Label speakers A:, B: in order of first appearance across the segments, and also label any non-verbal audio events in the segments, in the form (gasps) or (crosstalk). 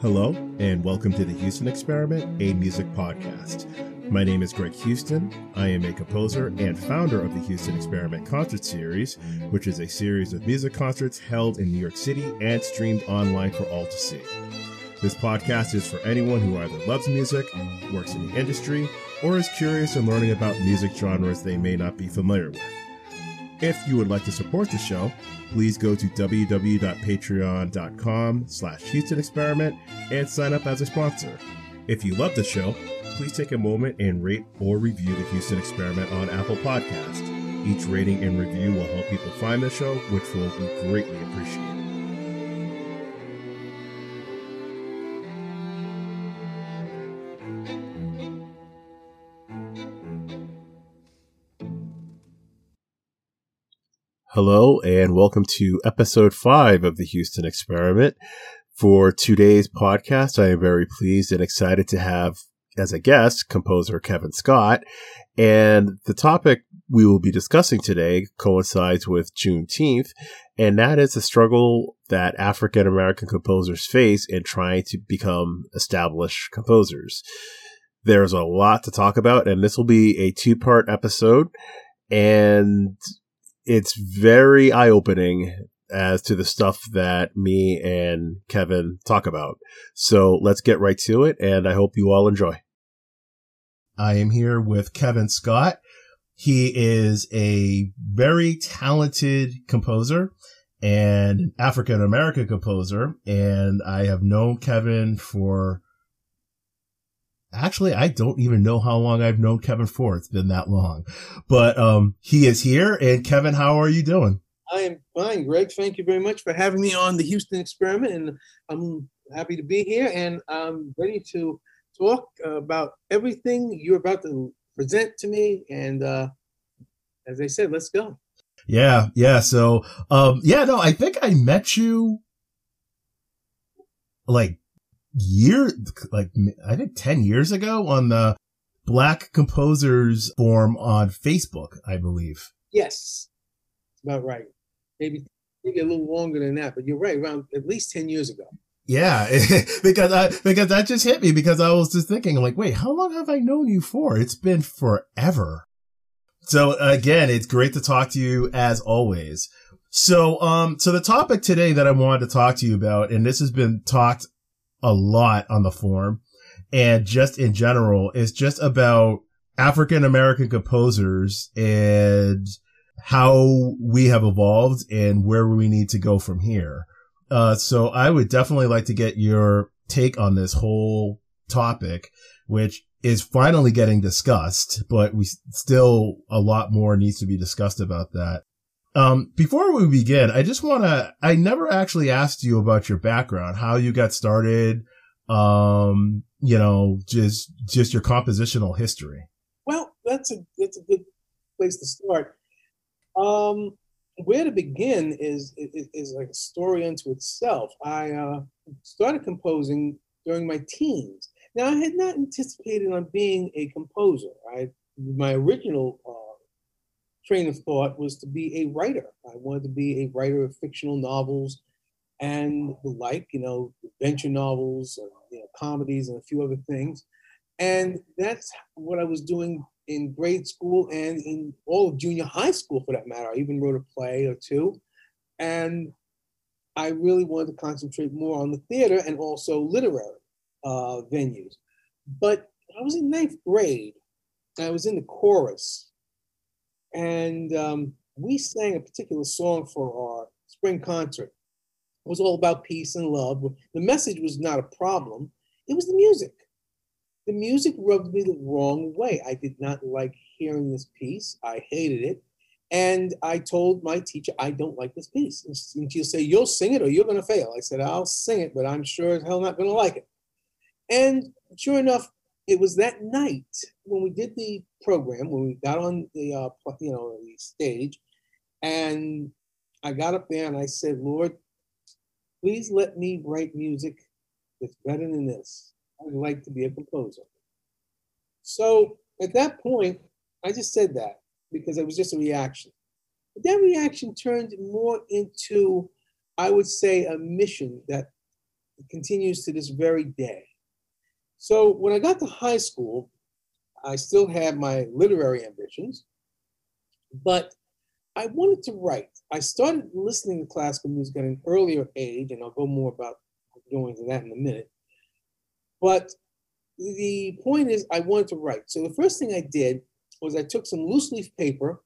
A: Hello, and welcome to the Houston Experiment, a music podcast. My name is Greg Houston. I am a composer and founder of the Houston Experiment Concert Series, which is a series of music concerts held in New York City and streamed online for all to see. This podcast is for anyone who either loves music, works in the industry, or is curious in learning about music genres they may not be familiar with. If you would like to support the show, please go to www.patreon.com slash Houston Experiment and sign up as a sponsor. If you love the show, please take a moment and rate or review the Houston Experiment on Apple Podcast. Each rating and review will help people find the show, which will be greatly appreciated. Hello, and welcome to episode five of the Houston Experiment. For today's podcast, I am very pleased and excited to have as a guest composer Kevin Scott. And the topic we will be discussing today coincides with Juneteenth, and that is the struggle that African American composers face in trying to become established composers. There's a lot to talk about, and this will be a two part episode. And it's very eye opening as to the stuff that me and Kevin talk about. So let's get right to it, and I hope you all enjoy. I am here with Kevin Scott. He is a very talented composer and African American composer, and I have known Kevin for actually I don't even know how long I've known Kevin for. It's been that long. But um he is here and Kevin, how are you doing?
B: I am fine, Greg. Thank you very much for having me on the Houston experiment and I'm happy to be here and I'm ready to talk about everything you're about to present to me and uh as I said, let's go.
A: Yeah, yeah. So um yeah, no, I think I met you like year, like I think 10 years ago on the Black Composers Forum on Facebook, I believe.
B: Yes, about right. Maybe, maybe a little longer than that, but you're right, around at least 10 years ago.
A: Yeah, (laughs) because I because that just hit me because I was just thinking like, wait, how long have I known you for? It's been forever. So again, it's great to talk to you as always. So um so the topic today that I wanted to talk to you about and this has been talked a lot on the forum and just in general it's just about African American composers and how we have evolved and where we need to go from here. Uh, so I would definitely like to get your take on this whole topic, which is finally getting discussed, but we still a lot more needs to be discussed about that. Um, before we begin, I just want to, I never actually asked you about your background, how you got started, um, you know, just, just your compositional history.
B: Well, that's a, that's a good place to start. Um, where to begin is, is, is like a story unto itself. I, uh, started composing during my teens. Now, I had not anticipated on being a composer. I, my original, uh, train of thought was to be a writer. I wanted to be a writer of fictional novels and the like, you know, adventure novels, or, you know, comedies, and a few other things. And that's what I was doing in grade school and in all of junior high school, for that matter. I even wrote a play or two. And I really wanted to concentrate more on the theater and also literary uh, venues. But I was in ninth grade. I was in the chorus and um, we sang a particular song for our spring concert. It was all about peace and love. The message was not a problem, it was the music. The music rubbed me the wrong way. I did not like hearing this piece, I hated it. And I told my teacher, I don't like this piece. And she'll say, You'll sing it or you're going to fail. I said, I'll sing it, but I'm sure as hell not going to like it. And sure enough, it was that night when we did the program, when we got on the uh, you know the stage, and I got up there and I said, Lord, please let me write music that's better than this. I'd like to be a composer. So at that point, I just said that because it was just a reaction. But that reaction turned more into, I would say, a mission that continues to this very day. So when I got to high school, I still had my literary ambitions, but I wanted to write. I started listening to classical music at an earlier age, and I'll go more about going into that in a minute. But the point is, I wanted to write. So the first thing I did was I took some loose leaf paper,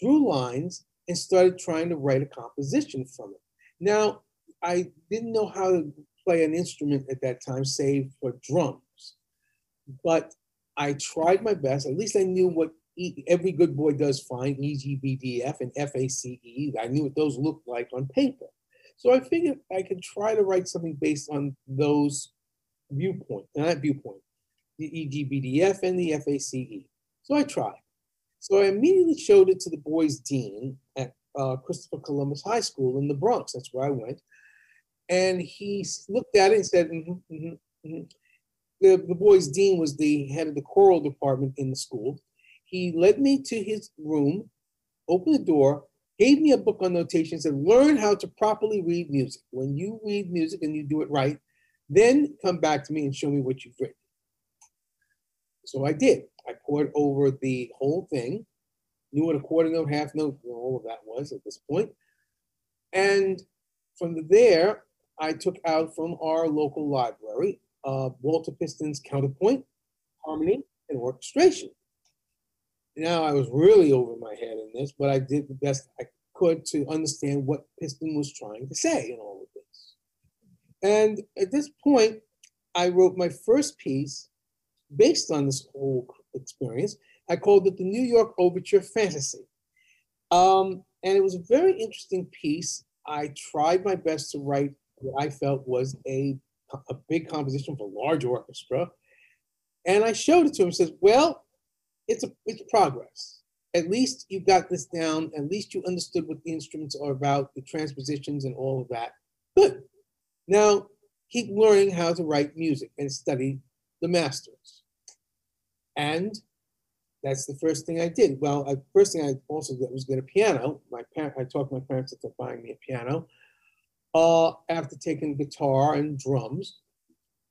B: drew lines, and started trying to write a composition from it. Now, I didn't know how to play an instrument at that time, save for drums. But I tried my best. At least I knew what e, every good boy does find E, G, B, D, F, and FACE. I knew what those looked like on paper. So I figured I could try to write something based on those viewpoints, not that viewpoint, the E, G, B, D, F, and the F, A, C, E. So I tried. So I immediately showed it to the boys' dean at uh, Christopher Columbus High School in the Bronx. That's where I went. And he looked at it and said, mm-hmm, mm-hmm, mm-hmm. The, the boys' dean was the head of the choral department in the school. He led me to his room, opened the door, gave me a book on notation, said, Learn how to properly read music. When you read music and you do it right, then come back to me and show me what you've written. So I did. I poured over the whole thing, knew what a quarter note, half note, all of that was at this point. And from there, I took out from our local library uh, Walter Piston's counterpoint, harmony, and orchestration. Now I was really over my head in this, but I did the best I could to understand what Piston was trying to say in all of this. And at this point, I wrote my first piece based on this whole experience. I called it the New York Overture Fantasy. Um, and it was a very interesting piece. I tried my best to write what I felt was a, a big composition for large orchestra. And I showed it to him says, well, it's a it's progress. At least you got this down. At least you understood what the instruments are about, the transpositions and all of that. Good. Now keep learning how to write music and study the masters. And that's the first thing I did. Well, the first thing I also did was get a piano. My parent, I talked my parents into buying me a piano. Uh, after taking guitar and drums,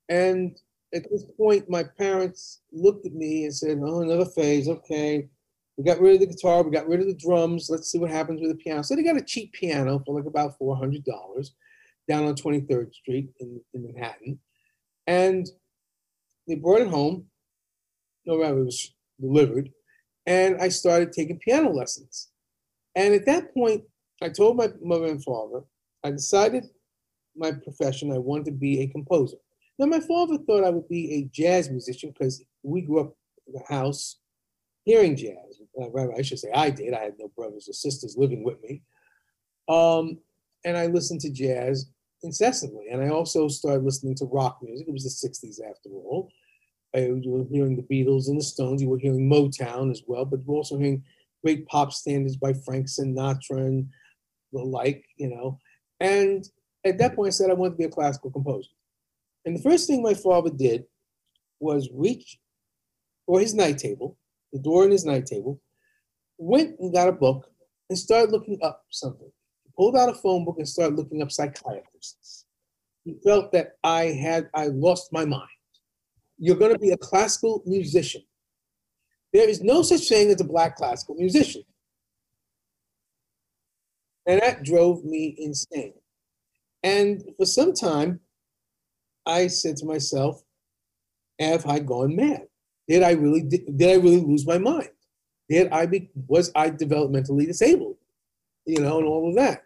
B: and at this point, my parents looked at me and said, "Oh, another phase. Okay, we got rid of the guitar, we got rid of the drums. Let's see what happens with the piano." So they got a cheap piano for like about four hundred dollars down on Twenty Third Street in, in Manhattan, and they brought it home. No, rather, it was delivered, and I started taking piano lessons. And at that point, I told my mother and father, I decided my profession, I wanted to be a composer. Now, my father thought I would be a jazz musician because we grew up in the house hearing jazz. Uh, I should say I did. I had no brothers or sisters living with me. Um, and I listened to jazz incessantly. And I also started listening to rock music. It was the 60s after all. I, you were hearing the Beatles and the Stones. You were hearing Motown as well, but you were also hearing great pop standards by Frank Sinatra and the like, you know. And at that point, I said I wanted to be a classical composer. And the first thing my father did was reach for his night table, the door in his night table, went and got a book and started looking up something. He pulled out a phone book and started looking up psychiatrists. He felt that I had I lost my mind. You're going to be a classical musician. There is no such thing as a black classical musician. And that drove me insane. And for some time, I said to myself, have I gone mad? Did I really did, did I really lose my mind? Did I be was I developmentally disabled? You know, and all of that.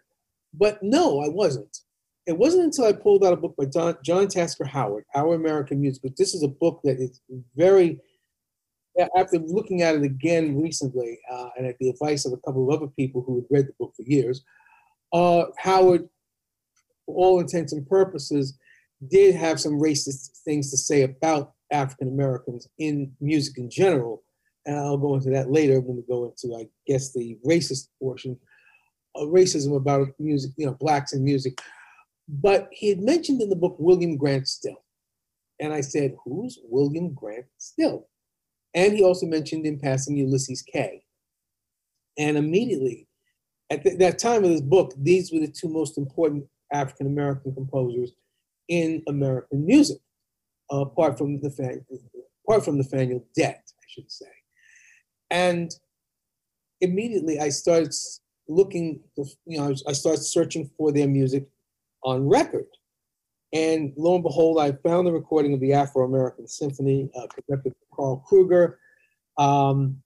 B: But no, I wasn't. It wasn't until I pulled out a book by John, John Tasker Howard, Our American Music. But this is a book that is very, after looking at it again recently, uh, and at the advice of a couple of other people who had read the book for years, uh, Howard, for all intents and purposes, did have some racist things to say about African Americans in music in general. And I'll go into that later when we go into, I guess, the racist portion of racism about music, you know, blacks and music. But he had mentioned in the book William Grant Still. And I said, Who's William Grant Still? And he also mentioned in passing Ulysses Kay. And immediately, at that time of this book, these were the two most important African American composers in American music, uh, apart from the fan, apart from Nathaniel Dett, I should say. And immediately I started looking, you know, I started searching for their music on record. And lo and behold, I found the recording of the Afro American Symphony, uh, conducted by Karl Krueger um,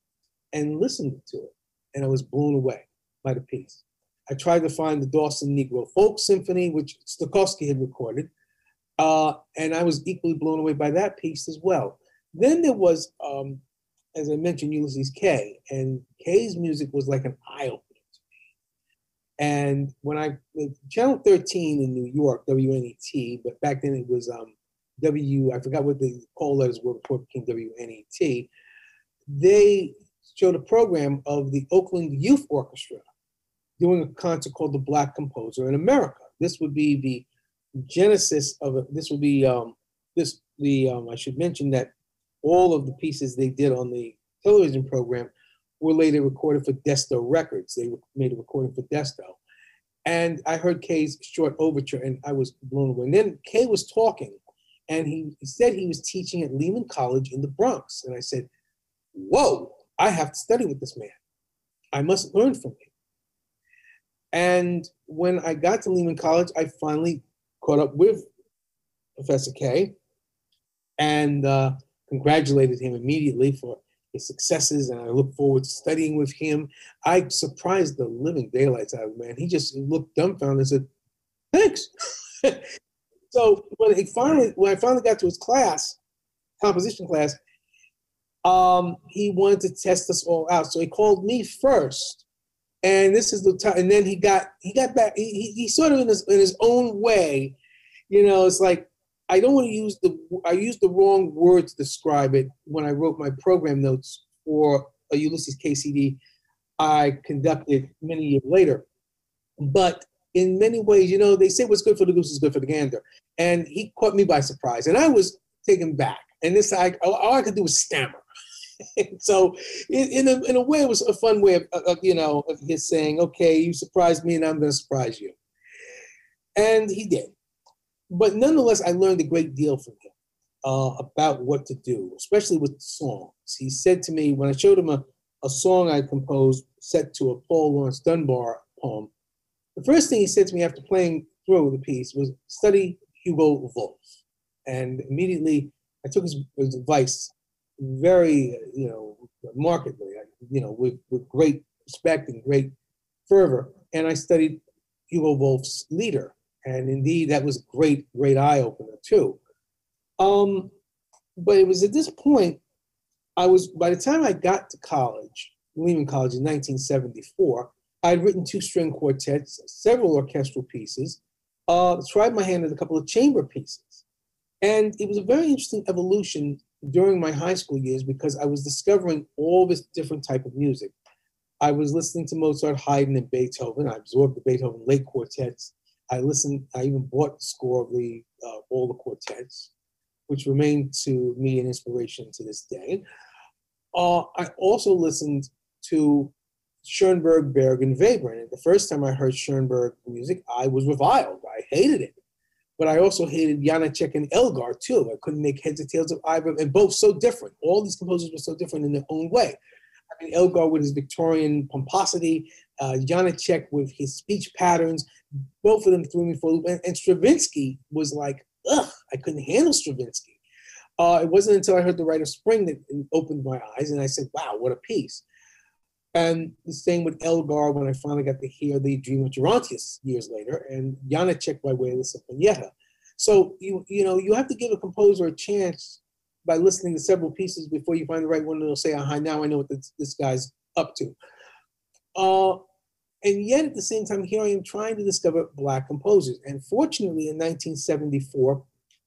B: and listened to it. And I was blown away by the piece. I tried to find the Dawson Negro Folk Symphony, which Stokowski had recorded, uh, and I was equally blown away by that piece as well. Then there was, um, as I mentioned, Ulysses Kay. and Kay's music was like an me. And when I, Channel 13 in New York, WNET, but back then it was um, W, I forgot what the call letters were before it became WNET, they showed a program of the Oakland Youth Orchestra doing a concert called The Black Composer in America. This would be the genesis of it. This would be um, this the um, I should mention that all of the pieces they did on the television program were later recorded for Desto Records. They made a recording for Desto. And I heard Kay's short overture and I was blown away. And then Kay was talking and he, said he was teaching at Lehman College in the Bronx. And I said, Whoa, I have to study with this man. I must learn from him. And when I got to Lehman College, I finally caught up with Professor Kay and uh, congratulated him immediately for his successes. And I look forward to studying with him. I surprised the living daylights out of man. He just looked dumbfounded and said, Thanks. (laughs) so when he finally, when I finally got to his class, composition class, um, he wanted to test us all out. So he called me first and this is the time and then he got he got back he, he, he sort of in his, in his own way you know it's like i don't want to use the i used the wrong word to describe it when i wrote my program notes for a ulysses Kay CD i conducted many years later. But in many ways you know they say what's good for the goose is good for the gander. And he caught me by surprise. And i was taken back. And this i all i could do was stammer. (laughs) So in, in, a, in a way, it was a fun way of, of, you know, of his saying, okay, you surprised me and I'm going to surprise you. And he did. But nonetheless, I learned a great deal from him uh, about what to do, especially with songs. He said to me, when I showed him a, a song I composed set to a Paul Laurence Dunbar poem, the first thing he said to me after playing through the piece was study Hugo Wolf. And immediately I took his, his advice very, you know, markedly, you know, with, with great respect and great fervor. And I studied Hugo Wolf's Lieder. And indeed, that was great, great eye opener too. Um, but it was at this point, I was, by the time I got to college, Lehman College in 1974, I had written two string quartets, several orchestral pieces, uh, tried my hand at a couple of chamber pieces. And it was a very interesting evolution during my high school years because I was discovering all this different type of music. I was listening to Mozart, Haydn, and Beethoven. I absorbed the Beethoven late quartets. I listened. I even bought the score of the uh, all the quartets, which remain to me an inspiration to this day. Uh, I also listened to Schoenberg, Berg, and Webern. And the first time I heard Schoenberg music, I was reviled. I hated it. But I also hated Janacek and Elgar too. I couldn't make heads or tails of either, and both so different. All these composers were so different in their own way. I mean, Elgar with his Victorian pomposity, uh, Janacek with his speech patterns, both of them threw me for a loop. And, and Stravinsky was like, ugh, I couldn't handle Stravinsky. Uh, it wasn't until I heard The Rite of Spring that opened my eyes, and I said, wow, what a piece. And the same with Elgar when I finally got to hear the Dream of Gerontius years later, and Janacek by way of the Sinfonietta. So you you know you have to give a composer a chance by listening to several pieces before you find the right one that'll say, "Aha, now I know what this, this guy's up to." Uh, and yet at the same time, here I am trying to discover black composers. And fortunately, in 1974,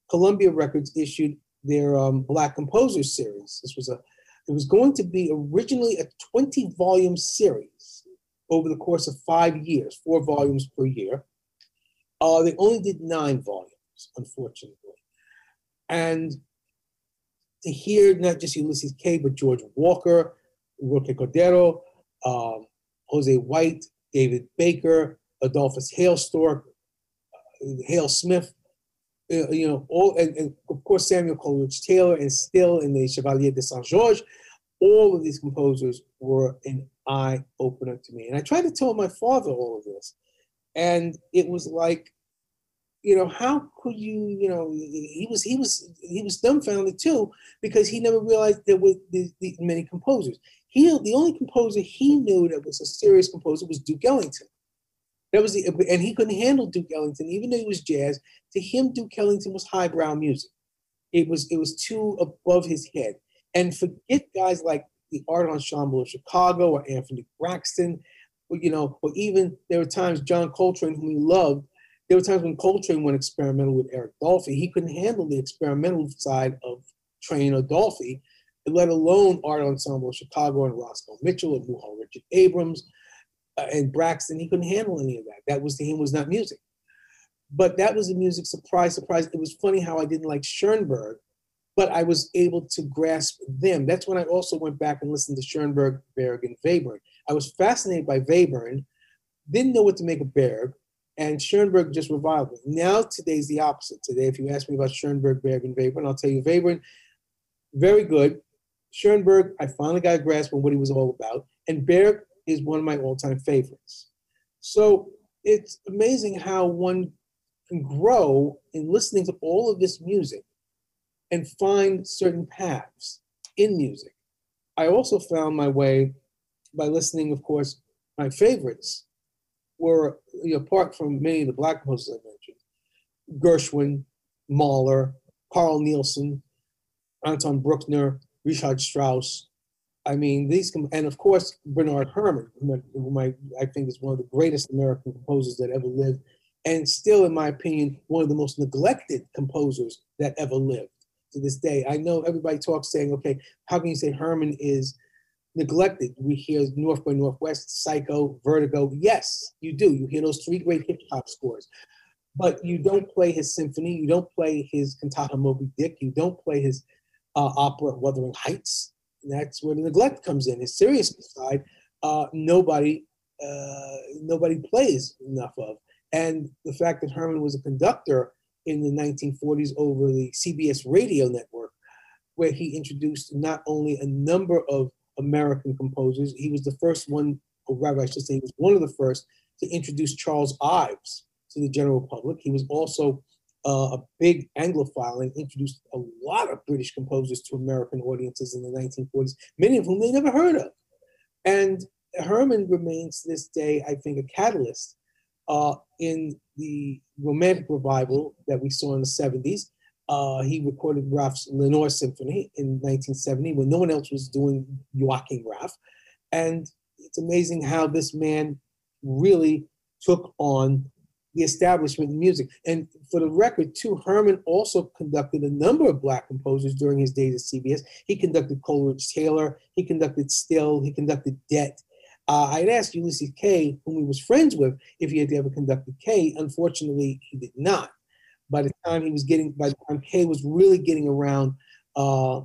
B: Columbia Records issued their um, Black Composers series. This was a it was going to be originally a 20 volume series over the course of five years, four volumes per year. Uh, they only did nine volumes, unfortunately. And to hear not just Ulysses Kay, but George Walker, Roque Cordero, um, Jose White, David Baker, Adolphus Hailstork, uh, Hale Smith, uh, you know, all and, and, of course Samuel Coleridge Taylor and still in the Chevalier de Saint Georges, all of these composers were an eye opener to me. And I tried to tell my father all of this, and it was like, you know, how could you, you know, he was he was he was dumbfounded too because he never realized there were the, the many composers. He the only composer he knew that was a serious composer was Duke Ellington. That was the and he couldn't handle Duke Ellington, even though he was jazz. To him, Duke Ellington was highbrow music. It was it was too above his head. And forget guys like the Art Ensemble of Chicago or Anthony Braxton, or, you know, or even there were times John Coltrane, whom he loved. There were times when Coltrane went experimental with Eric Dolphy. He couldn't handle the experimental side of Trane or Dolphy, let alone Art Ensemble Chicago and Roscoe Mitchell and Muhal Richard Abrams uh, and Braxton. He couldn't handle any of that. That was to him was not music. But that was the music. Surprise, surprise. It was funny how I didn't like Schoenberg, but I was able to grasp them. That's when I also went back and listened to Schoenberg, Berg, and Webern. I was fascinated by Webern, didn't know what to make of Berg, and Schoenberg just revived me. Now today's the opposite. Today, if you ask me about Schoenberg, Berg, and Webern, I'll tell you Webern, very good. Schoenberg, I finally got a grasp on what he was all about, and Berg is one of my all-time favorites. So it's amazing how one can grow in listening to all of this music and find certain paths in music. I also found my way by listening, of course, my favorites were, you know, apart from many of the black composers I mentioned, Gershwin, Mahler, Carl Nielsen, Anton Bruckner, Richard Strauss, I mean, these, and of course, Bernard Herrmann, who I, I think is one of the greatest American composers that ever lived, and still, in my opinion, one of the most neglected composers that ever lived to this day. I know everybody talks saying, okay, how can you say Herrmann is neglected? We hear North by Northwest, Psycho, Vertigo. Yes, you do. You hear those three great hip hop scores. But you don't play his symphony, you don't play his cantata Moby Dick, you don't play his uh, opera Wuthering Heights, that's where the neglect comes in. His serious side, uh, nobody uh, nobody plays enough of. And the fact that Herrmann was a conductor in the 1940s over the CBS radio network, where he introduced not only a number of American composers, he was the first one, or rather, I should say, he was one of the first to introduce Charles Ives to the general public. He was also uh, a big Anglophile and introduced a lot of British composers to American audiences in the 1940s, many of whom they never heard of. And Herrmann remains to this day, I think, a catalyst uh, in the Romantic revival that we saw in the 70s. Uh, he recorded Raff's Lenore Symphony in 1970 when no one else was doing Joachim Raff. And it's amazing how this man really took on the establishment in music. And for the record, too, Herrmann also conducted a number of black composers during his days at CBS. He conducted Coleridge Taylor, he conducted Still, he conducted Dett. Uh, I'd asked Ulysses Kay, whom he was friends with, if he had ever conducted Kay. Unfortunately, he did not. By the time he was getting, by the time Kay was really getting around uh,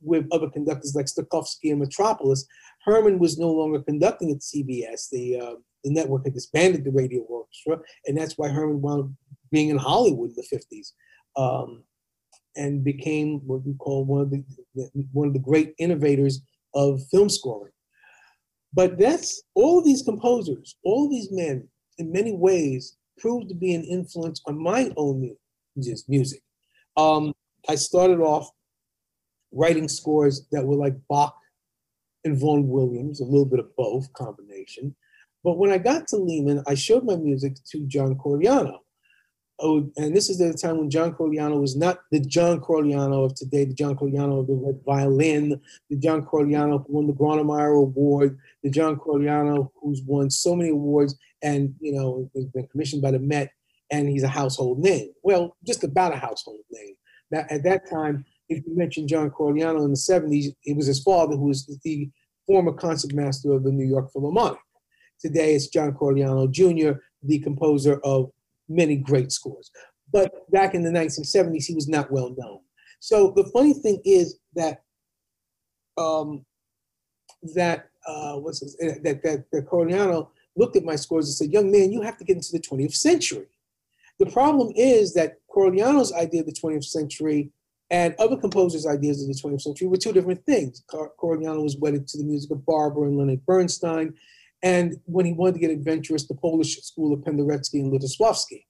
B: with other conductors like Stokowski and Mitropoulos, Herrmann was no longer conducting at CBS. The uh, the network had disbanded the radio orchestra, and that's why Herrmann wound being in Hollywood in the 50s um, and became what we call one of the, one of the great innovators of film scoring. But that's all these composers, all these men, in many ways, proved to be an influence on my own music. Um, I started off writing scores that were like Bach and Vaughan Williams, a little bit of both combination. But when I got to Lehman, I showed my music to John Corigliano. Oh, and this is the time when John Corigliano was not the John Corigliano of today, the John Corigliano of the red violin, the John Corigliano who won the Grawemeyer Award, the John Corigliano who's won so many awards and you know has been commissioned by the Met, and he's a household name. Well, just about a household name. Now, at that time, if you mentioned John Corigliano in the 70s, it was his father who was the former concertmaster of the New York Philharmonic. Today it's John Corigliano Jr., the composer of many great scores. But back in the 1970s, he was not well known. So the funny thing is that um, that uh, what's this, eh, that that that Corigliano looked at my scores and said, "Young man, you have to get into the 20th century." The problem is that Corigliano's idea of the 20th century and other composers' ideas of the 20th century were two different things. Corigliano was wedded to the music of Barber and Leonard Bernstein. And when he wanted to get adventurous, the Polish school of Penderecki and Lutosławski.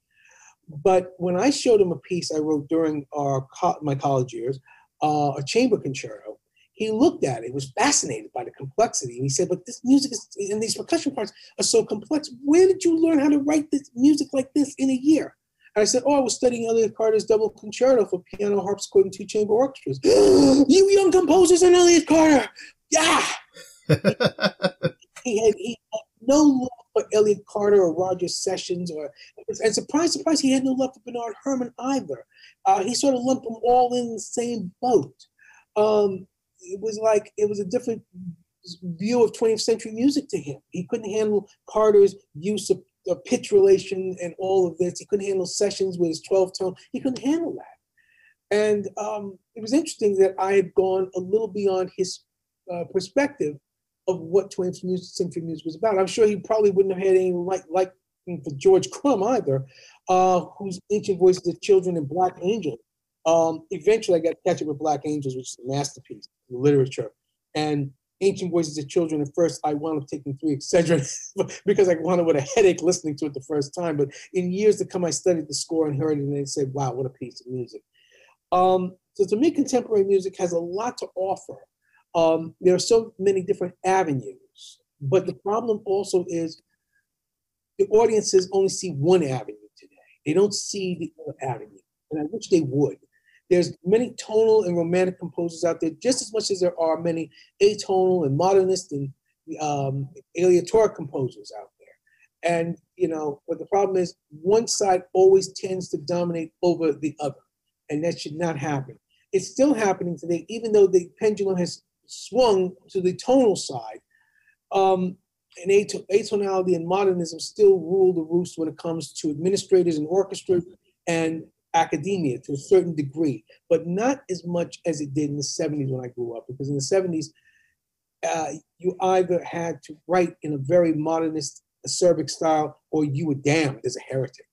B: But when I showed him a piece I wrote during our my college years, uh, a chamber concerto, he looked at it, was fascinated by the complexity. And he said, But this music is, and these percussion parts are so complex. Where did you learn how to write this music like this in a year? And I said, Oh, I was studying Elliott Carter's double concerto for piano, harpsichord, and two chamber orchestras. (gasps) you young composers and Elliott Carter. Yeah. (laughs) he, had, he had no love for Elliott Carter or Roger Sessions, or and surprise, surprise, he had no love for Bernard Herrmann either. Uh, he sort of lumped them all in the same boat. Um, it was like it was a different view of 20th century music to him. He couldn't handle Carter's use of, of pitch relation and all of this. He couldn't handle sessions with his 12 tone. He couldn't handle that. And um, it was interesting that I had gone a little beyond his uh, perspective of what 20th century music was about. I'm sure he probably wouldn't have had any like like for George Crumb either, uh, whose Ancient Voices of Children and Black Angel. Um, eventually, I got to catch up with Black Angels, which is a masterpiece in literature. And Ancient Voices of Children, at first, I wound up taking three Excedrin (laughs) because I wound up with a headache listening to it the first time. But in years to come, I studied the score and heard it and they said, wow, what a piece of music. Um, so to me, contemporary music has a lot to offer. Um, there are so many different avenues, but the problem also is the audiences only see one avenue today. They don't see the other avenue, and I wish they would. There's many tonal and romantic composers out there, just as much as there are many atonal and modernist and um, aleatoric composers out there. And you know, but the problem is, one side always tends to dominate over the other, and that should not happen. It's still happening today, even though the pendulum has swung to the tonal side. Um, and atonality and modernism still rule the roost when it comes to administrators and orchestras and academia to a certain degree, but not as much as it did in the 70s when I grew up. Because in the 70s, uh, you either had to write in a very modernist, acerbic style, or you were damned as a heretic.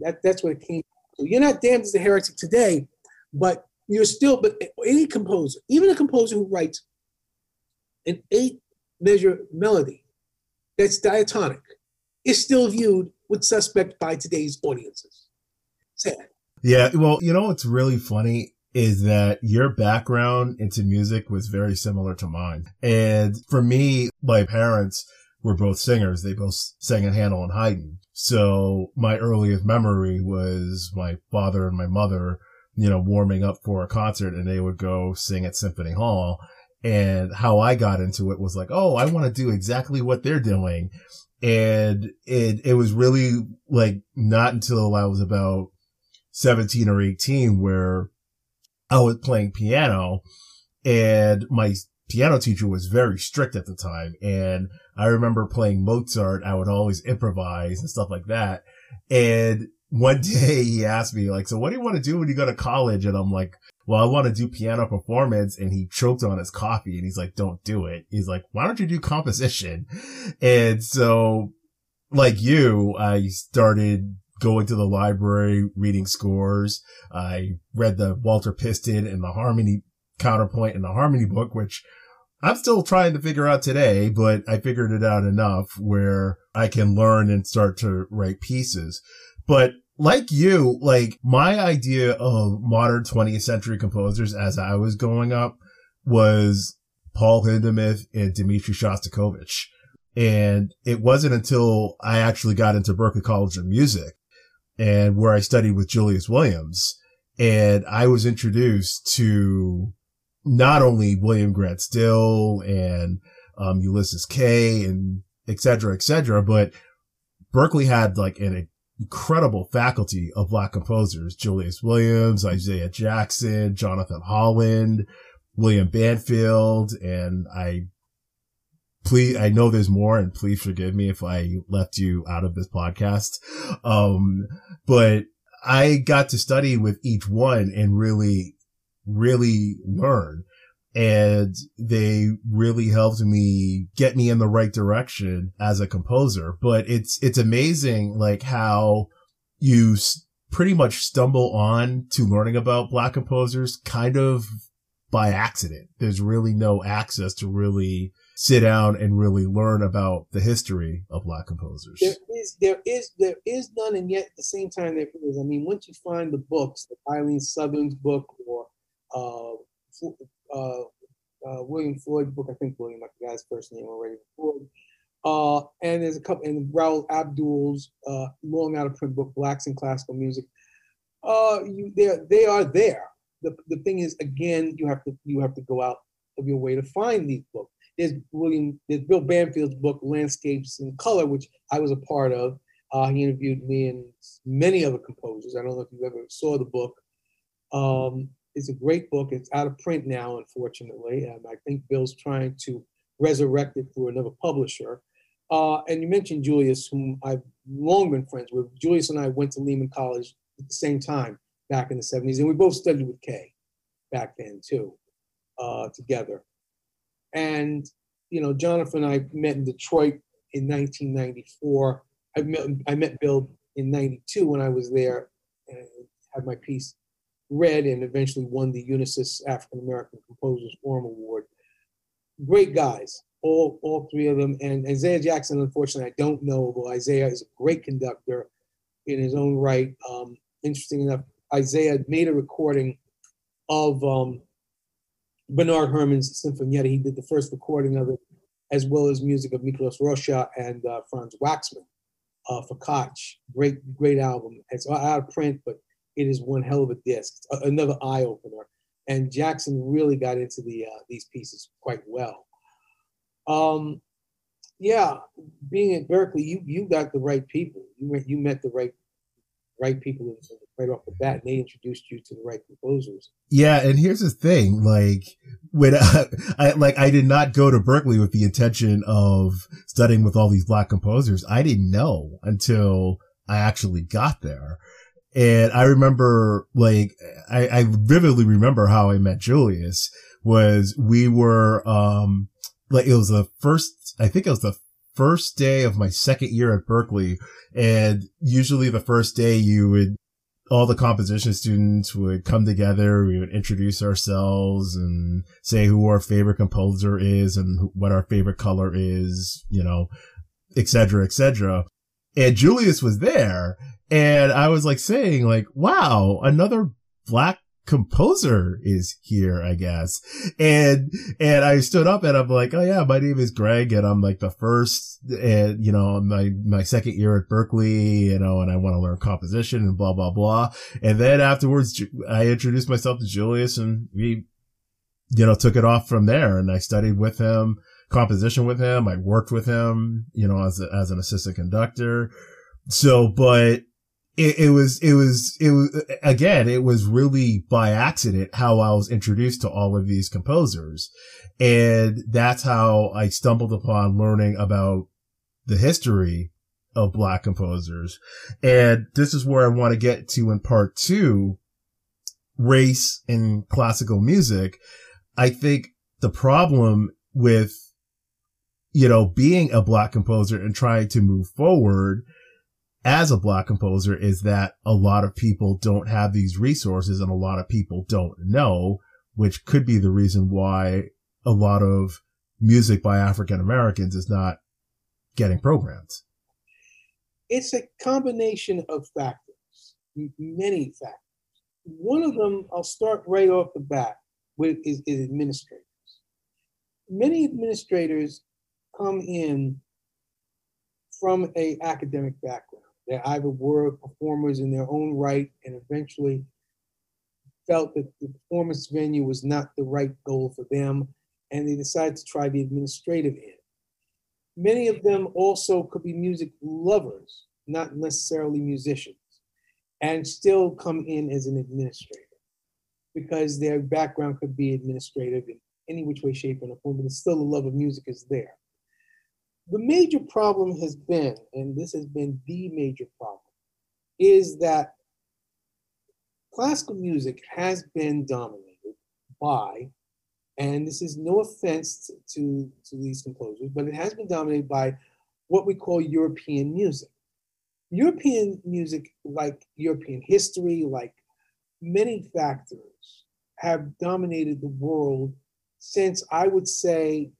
B: That, that's what it came to. You're not damned as a heretic today, but you're still, but any composer, even a composer who writes an eight measure melody that's diatonic, is still viewed with suspect by today's audiences. Sad.
A: Yeah, well, you know what's really funny is that your background into music was very similar to mine. And for me, my parents were both singers. They both sang in Handel and Haydn. So my earliest memory was my father and my mother you know, warming up for a concert and they would go sing at Symphony Hall. And how I got into it was like, oh, I want to do exactly what they're doing. And it, it was really like not until I was about 17 or 18 where I was playing piano and my piano teacher was very strict at the time. And I remember playing Mozart. I would always improvise and stuff like that. And one (laughs) day he asked me like, so what do you want to do when you go to college? And I'm like, well, I want to do piano performance. And he choked on his coffee and he's like, don't do it. He's like, why don't you do composition? (laughs) And so like you, I started going to the library, reading scores. I read the Walter Piston and the harmony counterpoint in the harmony book, which I'm still trying to figure out today, but I figured it out enough where I can learn and start to write pieces. But like you, like my idea of modern 20th century composers as I was growing up was Paul Hindemith and Dmitri Shostakovich. And it wasn't until I actually got into Berklee College of Music and where I studied with Julius Williams and I was introduced to not only William Grant Still and um, Ulysses Kay and et cetera, et cetera, but Berklee had like an incredible faculty of black composers, Julius Williams, Isaiah Jackson, Jonathan Holland, William Banfield, and I please, I know there's more and please forgive me if I left you out of this podcast. Um, but I got to study with each one and really, really learn and they really helped me get me in the right direction as a composer. But it's, it's amazing like how you pretty much stumble on to learning about black composers kind of by accident. There's really no access to really sit down and really learn about the history of black composers.
B: There is, there is, there is none, and yet at the same time there is. I mean, once you find the books, the Eileen Southern's book or uh, uh, uh, William Floyd book, I think William, I forgot his first name already. Floyd. Uh, and there's a couple, in Raoul Abdul's uh, long out of print book, Blacks in Classical Music. Uh, you, they are there. The, the thing is, again, you have to you have to go out of your way to find these books. There's William, there's Bill Banfield's book, Landscapes in Color, which I was a part of. Uh, he interviewed me and many other composers. I don't know if you ever saw the book. Um, it's a great book. It's out of print now, unfortunately. And I think Bill's trying to resurrect it through another publisher. Uh, and you mentioned Julius, whom I've long been friends with. Julius and I went to Lehman College at the same time back in the 70s, and we both studied with Kay back then too, uh, together. And you know, Jonathan and I met in Detroit in 1994. I met I met Bill in '92 when I was there and had my piece read and eventually won the Unisys African American Composers Forum Award. Great guys, all all three of them. And Isaiah Jackson, unfortunately, I don't know, but Isaiah is a great conductor in his own right. Um, interesting enough, Isaiah made a recording of um, Bernard Herrmann's Sinfonietta. He did the first recording of it, as well as music of Miklos Rozsa and uh, Franz Waxman uh, for Koch. Great, great album. It's out of print, but it is one hell of a disc. Another eye opener. And Jackson really got into the uh, these pieces quite well. Um, yeah, being at Berklee, you you got the right people. You you met the right right people right off the bat, and they introduced you to the right composers.
A: Yeah, and here's the thing: like when I, (laughs) I, like I did not go to Berklee with the intention of studying with all these black composers. I didn't know until I actually got there. And I remember, like, I, I vividly remember how I met Julius was we were, um, like, it was the first, I think it was the first day of my second year at Berklee. And usually the first day you would, all the composition students would come together. We would introduce ourselves and say who our favorite composer is and what our favorite color is, you know, et cetera, et cetera. And Julius was there and I was like saying like, wow, another black composer is here, I guess. And, and I stood up and I'm like, oh yeah, my name is Greg and I'm like the first and, you know, my, my second year at Berklee, you know, and I want to learn composition and blah, blah, blah. And then afterwards, I introduced myself to Julius and we, you know, took it off from there and I studied with him, composition with him. I worked with him, you know, as, a, as an assistant conductor. So, but it, it, was, it was, it was, again, it was really by accident how I was introduced to all of these composers. And that's how I stumbled upon learning about the history of black composers. And this is where I want to get to in part two, race in classical music. I think the problem with, you know, being a black composer and trying to move forward as a black composer is that a lot of people don't have these resources and a lot of people don't know, which could be the reason why a lot of music by African Americans is not getting programmed.
B: It's a combination of factors, many factors. One of them, I'll start right off the bat with is, is administrators. Many administrators come in from a academic background they either were performers in their own right and eventually felt that the performance venue was not the right goal for them, and they decided to try the administrative end. Many of them also could be music lovers, not necessarily musicians, and still come in as an administrator because their background could be administrative in any which way, shape, and form, but still the love of music is there. The major problem has been, and this has been the major problem, is that classical music has been dominated by, and this is no offense to, to these composers, but it has been dominated by what we call European music. European music, like European history, like many factors, have dominated the world since I would say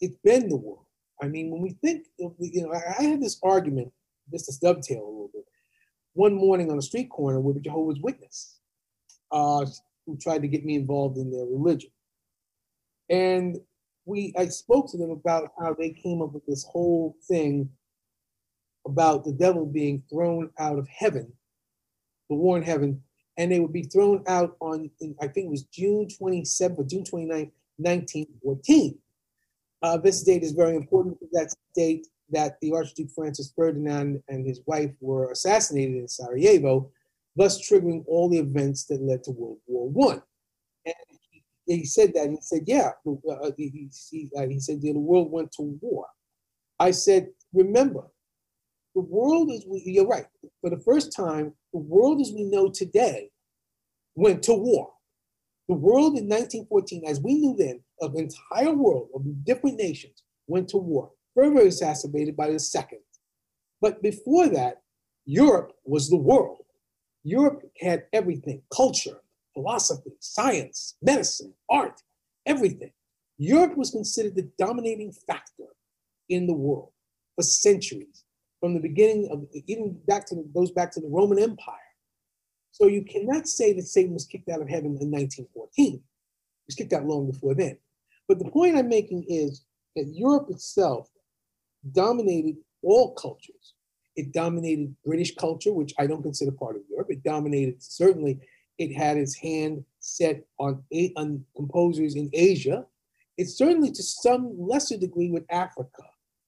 B: it's been the world. I mean, when we think, of, you know, I, had this argument, just to dovetail a little bit, one morning on a street corner with a Jehovah's Witness uh, who tried to get me involved in their religion. And we, I spoke to them about how they came up with this whole thing about the devil being thrown out of heaven, the war in heaven, and they would be thrown out on, I think it was June 27th or June 29th, 1914. Uh, this date is very important because that's the date that the Archduke Francis Ferdinand and his wife were assassinated in Sarajevo, thus triggering all the events that led to World War One. And he, he, said that, he said, "Yeah." Uh, he, he, uh, he said, "The world went to war." I said, "Remember, the world is you're right. For the first time, the world as we know today went to war. The world in 1914, as we knew then, of the entire world of different nations went to war, further exacerbated by the second. But before that, Europe was the world. Europe had everything culture, philosophy, science, medicine, art, everything. Europe was considered the dominating factor in the world for centuries from the beginning of even back to goes back to the Roman Empire. So you cannot say that Satan was kicked out of heaven in 1914. He was kicked out long before then. But the point I'm making is that Europe itself dominated all cultures. It dominated British culture, which I don't consider part of Europe. It dominated certainly. It had its hand set on, on composers in Asia. It certainly, to some lesser degree, with Africa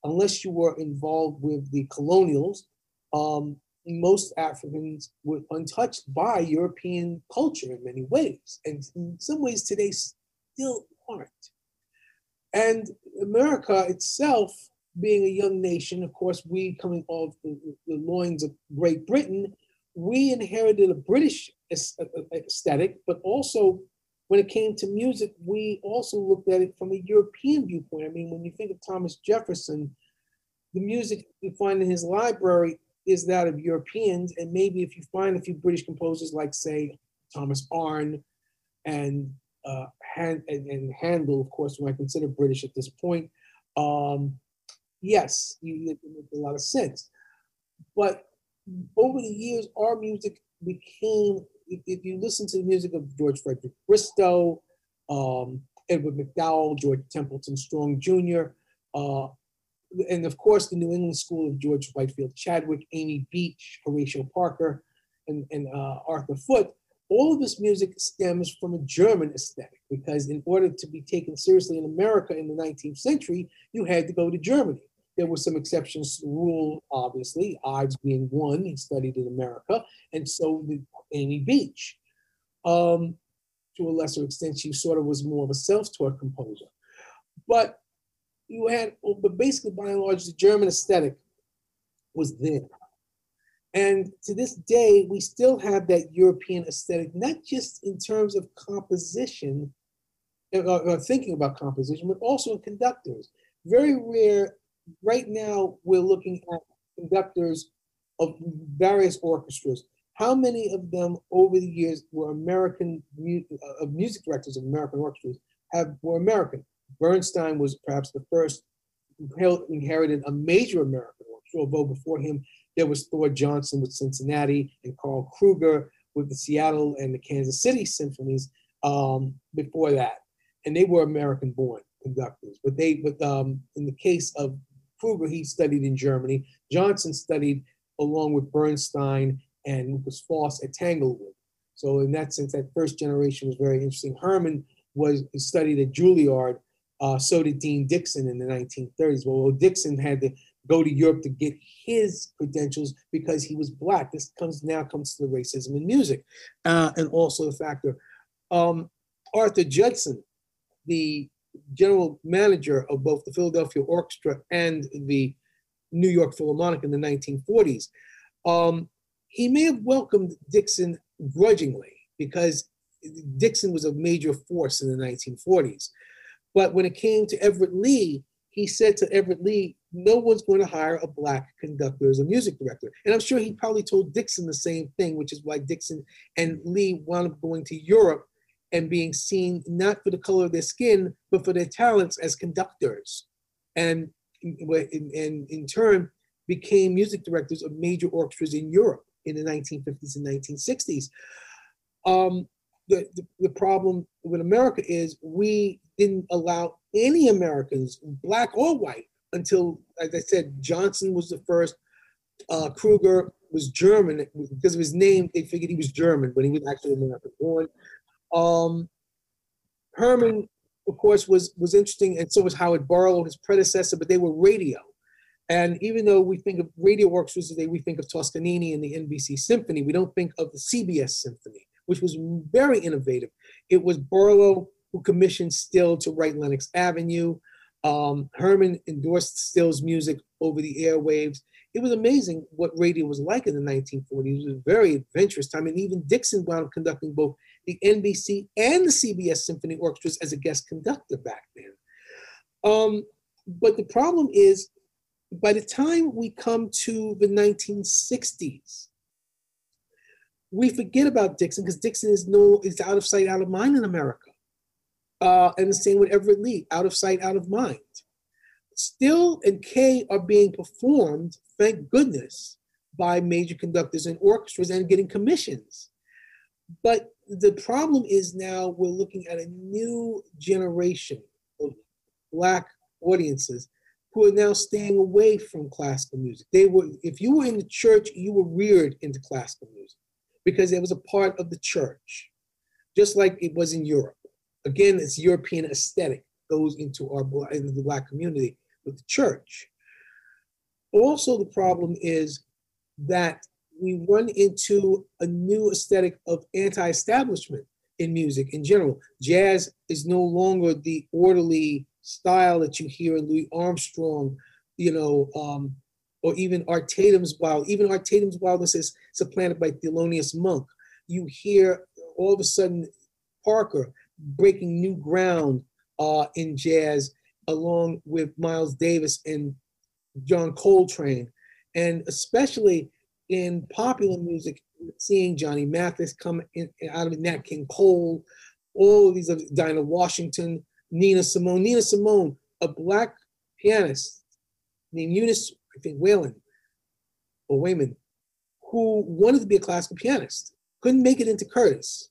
B: unless you were involved with the colonials, um, most Africans were untouched by European culture in many ways. And in some ways today still aren't. And America itself, being a young nation, of course, we coming off the, the loins of Great Britain, we inherited a British aesthetic, but also when it came to music, we also looked at it from a European viewpoint. I mean, when you think of Thomas Jefferson, the music you find in his library is that of Europeans. And maybe if you find a few British composers like, say, Thomas Arne and, uh, and, and Handel, of course, when I consider British at this point, um, yes, it makes a lot of sense. But over the years, our music became if you listen to the music of George Frederick Bristow, um, Edward MacDowell, George Templeton Strong Jr., uh, and of course the New England School of George Whitefield Chadwick, Amy Beach, Horatio Parker, and, and uh, Arthur Foote, all of this music stems from a German aesthetic because in order to be taken seriously in America in the 19th century, you had to go to Germany. There were some exceptions to the rule, obviously, Ives being one, he studied in America, and so did Amy Beach. Um, to a lesser extent, she sort of was more of a self-taught composer. But you had, but basically, by and large, the German aesthetic was there. And to this day, we still have that European aesthetic, not just in terms of composition, or, uh, uh, thinking about composition, but also in conductors. Very rare right now we're looking at conductors of various orchestras. How many of them over the years were American uh, music directors of American orchestras have were American? Bernstein was perhaps the first who inherited a major American orchestra, although before him there was Thor Johnson with Cincinnati and Karl Krueger with the Seattle and the Kansas City symphonies um, before that. And they were American born conductors. But they, but um, in the case of Krueger, he studied in Germany. Johnson studied along with Bernstein and Lukas Foss at Tanglewood. So in that sense, that first generation was very interesting. Herrmann was studied at Juilliard. Uh, so did Dean Dixon in the 1930s. Well, Dixon had to go to Europe to get his credentials because he was black. This comes now comes to the racism in music, uh, and also the factor. Um, Arthur Judson, the general manager of both the Philadelphia Orchestra and the New York Philharmonic in the 1940s. Um, he may have welcomed Dixon grudgingly because Dixon was a major force in the 1940s. But when it came to Everett Lee, he said to Everett Lee, no one's going to hire a black conductor as a music director. And I'm sure he probably told Dixon the same thing, which is why Dixon and Lee wound up going to Europe and being seen not for the color of their skin, but for their talents as conductors. And, in turn, became music directors of major orchestras in Europe in the 1950s and 1960s. Um, the, the, the problem with America is we didn't allow any Americans, black or white, until, as I said, Johnson was the first. Uh, Krueger was German because of his name. They figured he was German, but he was actually American born. Um, Herrmann, of course, was was interesting, and so was Howard Barlow, his predecessor. But they were radio, and even though we think of radio orchestras today, we think of Toscanini and the NBC Symphony. We don't think of the CBS Symphony, which was very innovative. It was Barlow who commissioned Still to write Lenox Avenue. Um, Herrmann endorsed Still's music over the airwaves. It was amazing what radio was like in the 1940s. It was a very adventurous time. And even Dixon wound up conducting both the NBC and the CBS Symphony Orchestras as a guest conductor back then. Um, but the problem is, by the time we come to the 1960s, we forget about Dixon because Dixon is no is out of sight, out of mind in America. Uh, and the same with Everett Lee, out of sight, out of mind. Still and Kay are being performed, thank goodness, by major conductors and orchestras and getting commissions. But the problem is now we're looking at a new generation of Black audiences who are now staying away from classical music. They were, if you were in the church, you were reared into classical music because it was a part of the church, just like it was in Europe. Again, it's European aesthetic goes into our into the black community with the church. Also, the problem is that we run into a new aesthetic of anti-establishment in music in general. Jazz is no longer the orderly style that you hear in Louis Armstrong, you know, um, or even Art Tatum's wild. Even Art Tatum's wildness is supplanted by Thelonious Monk. You hear all of a sudden Parker breaking new ground uh, in jazz, along with Miles Davis and John Coltrane, and especially in popular music, seeing Johnny Mathis come in, out of Nat King Cole, all of these Dinah Washington, Nina Simone. Nina Simone, a black pianist named Eunice, I think Whalen or Waymon, who wanted to be a classical pianist, couldn't make it into Curtis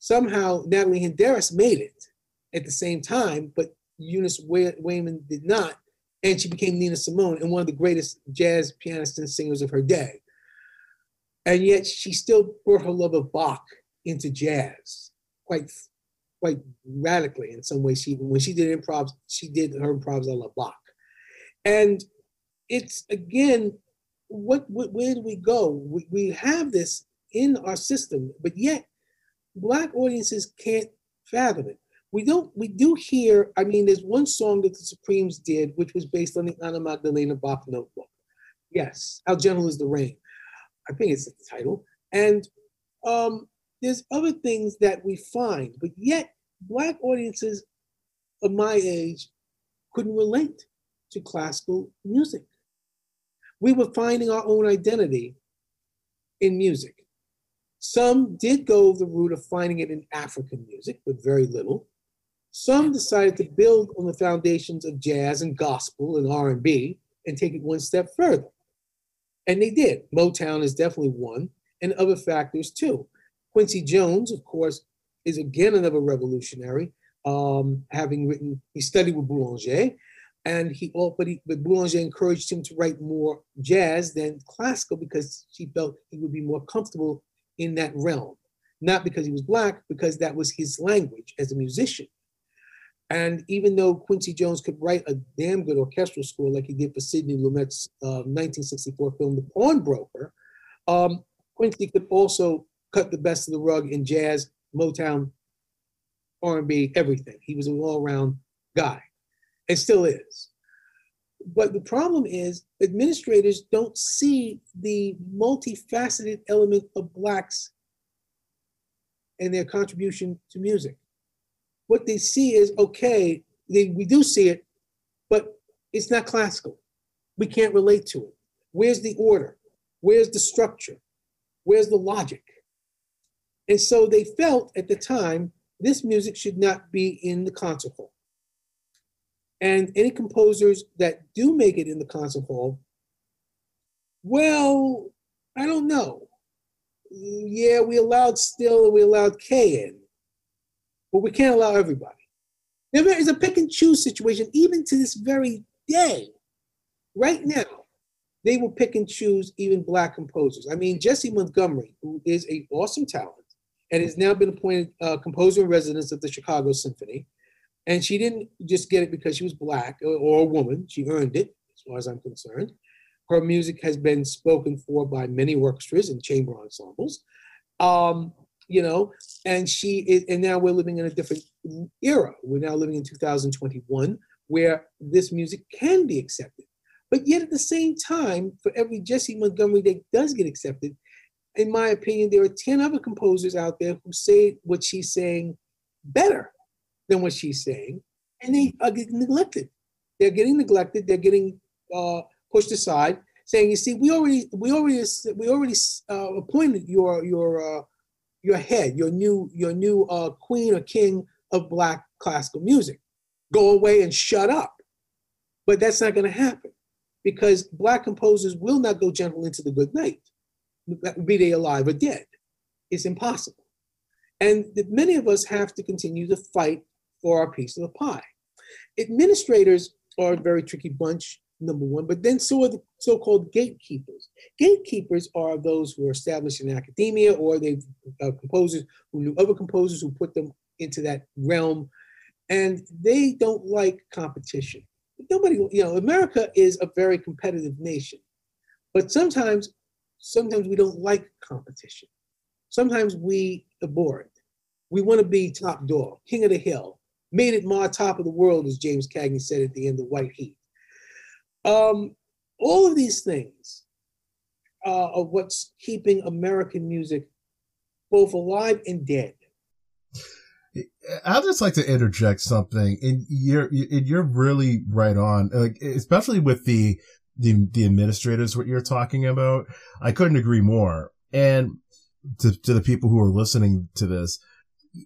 B: Somehow Natalie Hinderas made it at the same time, but Eunice Waymon did not, and she became Nina Simone and one of the greatest jazz pianists and singers of her day. And yet she still brought her love of Bach into jazz quite quite radically in some ways. She when she did improv, she did her improvs a la Bach. And it's again, what, what where do we go? We, we have this in our system, but yet black audiences can't fathom it. We don't. We do hear. I mean, there's one song that the Supremes did, which was based on the Anna Magdalena Bach notebook. Yes, "How Gentle Is the Rain." I think it's the title. And um, there's other things that we find, but yet black audiences of my age couldn't relate to classical music. We were finding our own identity in music. Some did go the route of finding it in African music, but very little. Some decided to build on the foundations of jazz and gospel and R&B and take it one step further. And they did. Motown is definitely one, and other factors too. Quincy Jones, of course, is again another revolutionary, um, having written, he studied with Boulanger, and he, but, he, but Boulanger encouraged him to write more jazz than classical because she felt he would be more comfortable in that realm. Not because he was black, because that was his language as a musician. And even though Quincy Jones could write a damn good orchestral score like he did for Sidney Lumet's uh, 1964 film The Pawnbroker, um, Quincy could also cut the best of the rug in jazz, Motown, R&B, everything. He was an all-around guy, and still is. But the problem is administrators don't see the multifaceted element of blacks and their contribution to music. What they see is okay, they, we do see it, but It's not classical. We can't relate to it. Where's the order? Where's the structure? Where's the logic? And so they felt at the time this music should not be in the concert hall. And any composers that do make it in the concert hall, well, I don't know. Yeah, we allowed still and we allowed Kay in, but we can't allow everybody. There is a pick and choose situation, even to this very day. Right now, they will pick and choose even black composers. I mean, Jessie Montgomery, who is an awesome talent and has now been appointed uh, composer in residence of the Chicago Symphony. And she didn't just get it because she was black or, or a woman. She earned it, as far as I'm concerned. Her music has been spoken for by many orchestras and chamber ensembles. Um, you know, and she is, and now we're living in a different era. We're now living in 2021 where this music can be accepted. But yet at the same time, for every Jessie Montgomery that does get accepted, in my opinion, there are 10 other composers out there who say what she's saying better than what she's saying, and they are getting neglected. They're getting neglected. They're getting uh, pushed aside, saying, "You see, we already, we already, we already uh, appointed your your uh, your head, your new your new uh, queen or king of black classical music. Go away and shut up." But that's not going to happen because black composers will not go gentle into the good night be they alive or dead. It's impossible. And many of us have to continue to fight for our piece of the pie. Administrators are a very tricky bunch, number one, but then so are the so-called gatekeepers. Gatekeepers are those who are established in academia or they've uh, composers who knew other composers who put them into that realm, and they don't like competition. Nobody, you know, America is a very competitive nation, but sometimes sometimes we don't like competition. Sometimes we abhor it. We want to be top dog, king of the hill, made it my top of the world, as James Cagney said at the end of White Heat. Um, all of these things uh, are what's keeping American music both alive and dead.
C: I'd just like to interject something, and you're you're really right on, like especially with the the the administrators what you're talking about. I couldn't agree more. And to to the people who are listening to this,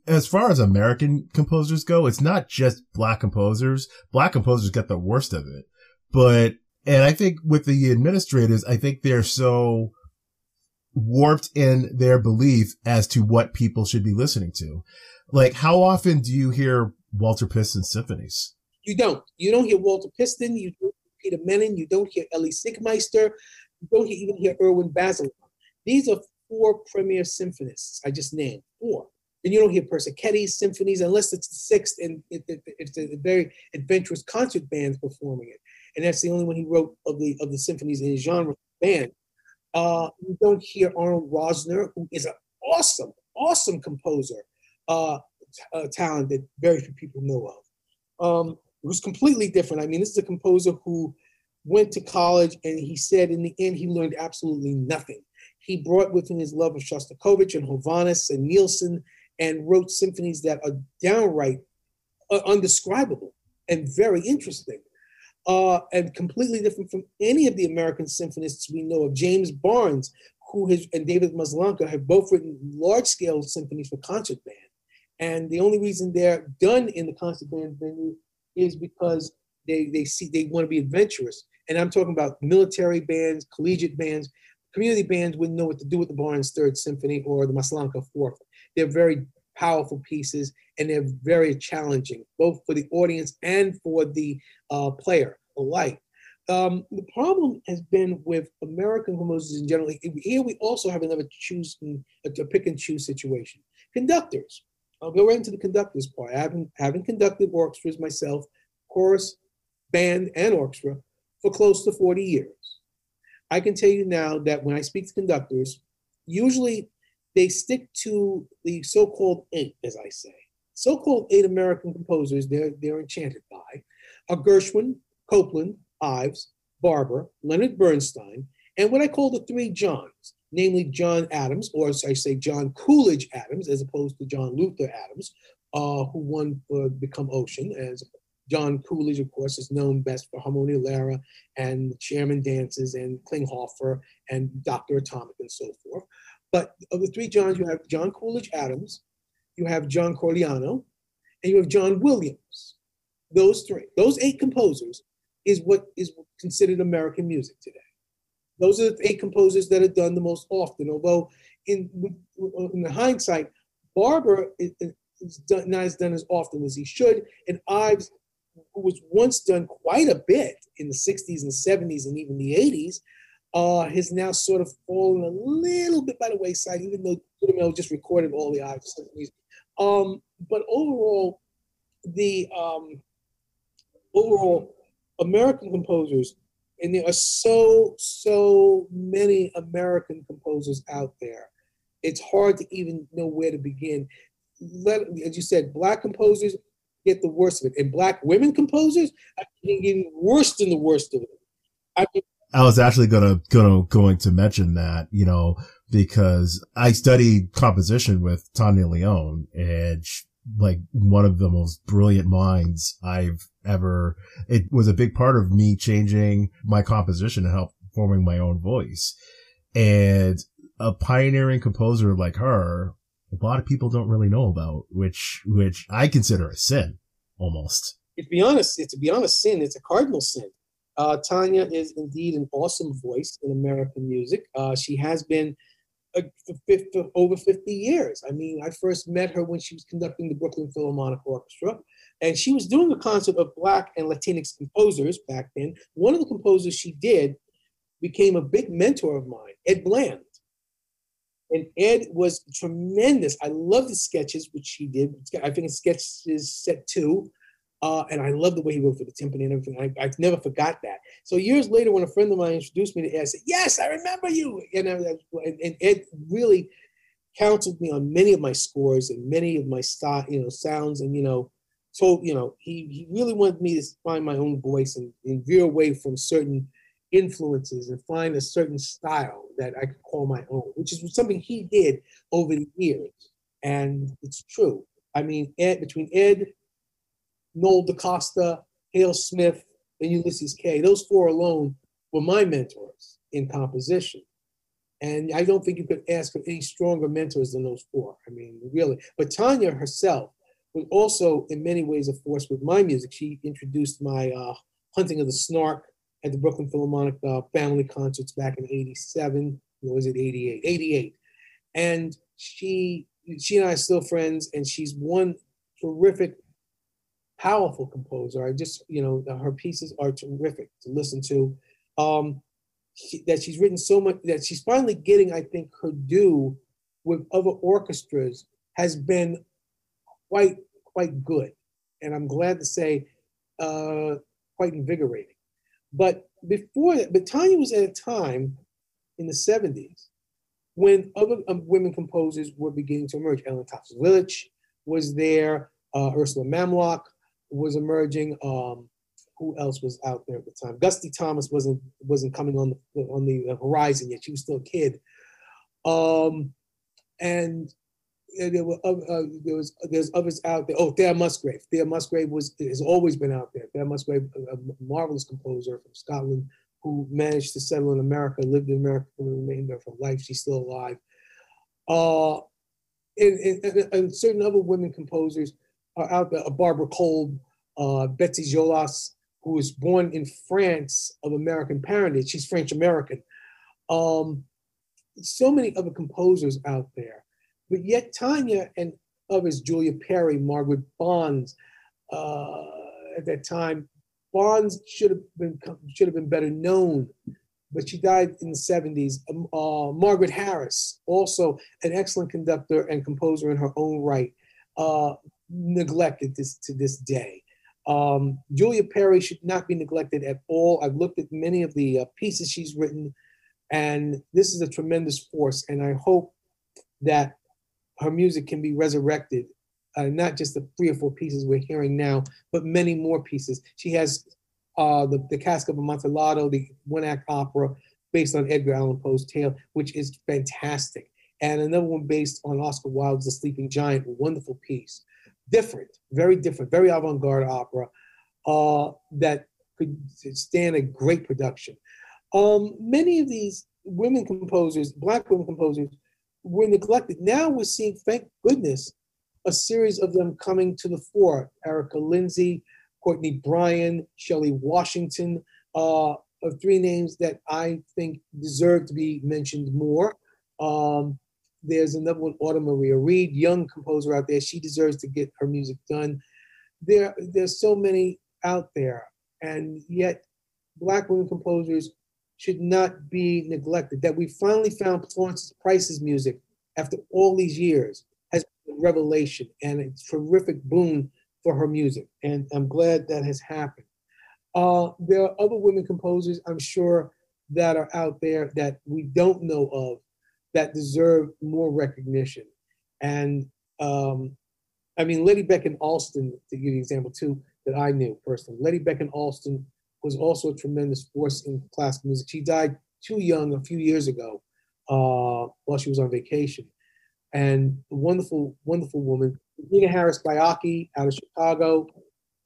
C: as far as American composers go, it's not just black composers. Black composers get the worst of it. But and I think with the administrators, I think they're so warped in their belief as to what people should be listening to. Like, how often do you hear Walter Piston symphonies?
B: You don't. You don't hear Walter Piston. You don't hear Peter Mennin, you don't hear Elie Siegmeister, you don't even hear Irwin Bazelon. These are four premier symphonists I just named, four. And you don't hear Persichetti symphonies unless it's the sixth and it, it, it's a very adventurous concert bands performing it. And that's the only one he wrote of the of the symphonies in his genre band. Uh, you don't hear Arnold Rosner, who is an awesome, awesome composer, uh, a talent that very few people know of. Um, it was completely different. I mean, this is a composer who went to college and he said in the end he learned absolutely nothing. He brought with him his love of Shostakovich and Hovhaness and Nielsen and wrote symphonies that are downright uh, undescribable and very interesting. Uh, and completely different from any of the American symphonists we know of. James Barnes, who has, and David Maslanka have both written large scale symphonies for concert band. And the only reason they're done in the concert band venue is because they they see they want to be adventurous. And I'm talking about military bands, collegiate bands, community bands wouldn't know what to do with the Barnes Third Symphony or the Maslanka Fourth. They're very powerful pieces and they're very challenging, both for the audience and for the uh, player alike. Um, the problem has been with American composers in general. Here we also have another choose a, pick and choose situation. Conductors. I'll go right into the conductors part. I haven't, haven't conducted orchestras myself, chorus, band, and orchestra for close to 40 years. I can tell you now that when I speak to conductors, usually they stick to the so-called eight, as I say. So-called eight American composers they're, they're enchanted by are Gershwin, Copland, Ives, Barber, Leonard Bernstein, and what I call the three Johns, namely John Adams, or as I say, John Coolidge Adams, as opposed to John Luther Adams, uh, who won for Become Ocean as John Coolidge, of course, is known best for Harmonielehre and the Chairman Dances and Klinghoffer and Dr. Atomic and so forth. But of the three Johns, you have John Coolidge Adams, you have John Corigliano, and you have John Williams. Those three, those eight composers is what is considered American music today. Those are the eight composers that are done the most often, although in, in the hindsight, Barber is, is done, not as done as often as he should, and Ives, was once done quite a bit in the 60s and 70s and even the 80s, uh, has now sort of fallen a little bit by the wayside, even though Dudamel just recorded all the symphonies. Um, but overall, the um, overall American composers, and there are so so many American composers out there. It's hard to even know where to begin. Let, as you said, black composers get the worst of it, and black women composers are getting worse than the worst of it.
C: I mean, I was actually gonna gonna going to mention that, you know, because I studied composition with Tania León and she, like one of the most brilliant minds I've ever. It was a big part of me changing my composition and help forming my own voice. And a pioneering composer like her, a lot of people don't really know about, which which I consider a sin almost.
B: To be honest, it's to be honest, sin. It's a cardinal sin. Uh, Tania is indeed an awesome voice in American music. Uh, she has been uh, for, 50, for, over 50 years. I mean, I first met her when she was conducting the Brooklyn Philharmonic Orchestra, and she was doing a concert of Black and Latinx composers back then. One of the composers she did became a big mentor of mine, Ed Bland. And Ed was tremendous. I love the sketches which he did. I think sketches set two. Uh, and I love the way he wrote for the timpani and everything. I, never forgot that. So years later, when a friend of mine introduced me to Ed, I said, "Yes, I remember you." And, I, and, and Ed really counseled me on many of my scores and many of my style, you know, sounds, and you know, so you know, he he really wanted me to find my own voice and, and veer away from certain influences and find a certain style that I could call my own, which is something he did over the years. And it's true. I mean, Ed, between Ed, Noel DaCosta, Hale Smith, and Ulysses Kay, those four alone were my mentors in composition. And I don't think you could ask for any stronger mentors than those four. I mean, really. But Tania herself was also, in many ways, a force with my music. She introduced my uh, Hunting of the Snark at the Brooklyn Philharmonic uh, family concerts back in 87. Or was it 88? 88. And she she and I are still friends, and she's one terrific, powerful composer. I just, you know, her pieces are terrific to listen to. Um, she, that she's written so much that she's finally getting, I think, her due with other orchestras has been quite quite good, and I'm glad to say, uh, quite invigorating. But before that, but Tania was at a time in the 70s when other um, women composers were beginning to emerge. Ellen Tops was there, uh, Ursula Mamlok was emerging. Um, who else was out there at the time? Gusty Thomas wasn't wasn't coming on the on the horizon yet. She was still a kid. Um, and there were uh, there was there's others out there. Oh, Thea Musgrave. Thea Musgrave was has always been out there. Thea Musgrave, a, marvelous composer from Scotland who managed to settle in America, lived in America for the remainder of her life. She's still alive. Uh, and, and, and certain other women composers are out there. Barbara Kolb, uh, Betsy Jolas, who was born in France of American parentage. She's French American. Um, so many other composers out there. But yet Tania and others, Julia Perry, Margaret Bonds, uh, at that time, Bonds should have been should have been better known, but she died in the 70s. Um, uh, Margaret Harris, also an excellent conductor and composer in her own right, uh, neglected this to this day. Um, Julia Perry should not be neglected at all. I've looked at many of the uh, pieces she's written, and this is a tremendous force. And I hope that her music can be resurrected, uh, not just the three or four pieces we're hearing now, but many more pieces. She has uh, the, the Cask of Amontillado, the one act opera based on Edgar Allan Poe's tale, which is fantastic. And another one based on Oscar Wilde's The Sleeping Giant, a wonderful piece. Different, very different, very avant garde opera. uh, that could stand a great production. Um, many of these women composers, black women composers, were neglected. Now we're seeing, thank goodness, a series of them coming to the fore. Erica Lindsay, Courtney Bryan, Shelley Washington, uh, are three names that I think deserve to be mentioned more. Um, there's another one, Autumn Maria Reed, young composer out there. She deserves to get her music done. There, there's so many out there, and yet Black women composers should not be neglected. That we finally found Florence Price's music after all these years has been a revelation and a terrific boon for her music, and I'm glad that has happened. Uh, there are other women composers, I'm sure, that are out there that we don't know of that deserve more recognition. And um, I mean, Lettie Beckon Alston, to give you an example too, that I knew personally. Lettie Beckon Alston was also a tremendous force in classical music. She died too young a few years ago uh, while she was on vacation. And wonderful, wonderful woman. Regina Harris Baiocchi out of Chicago.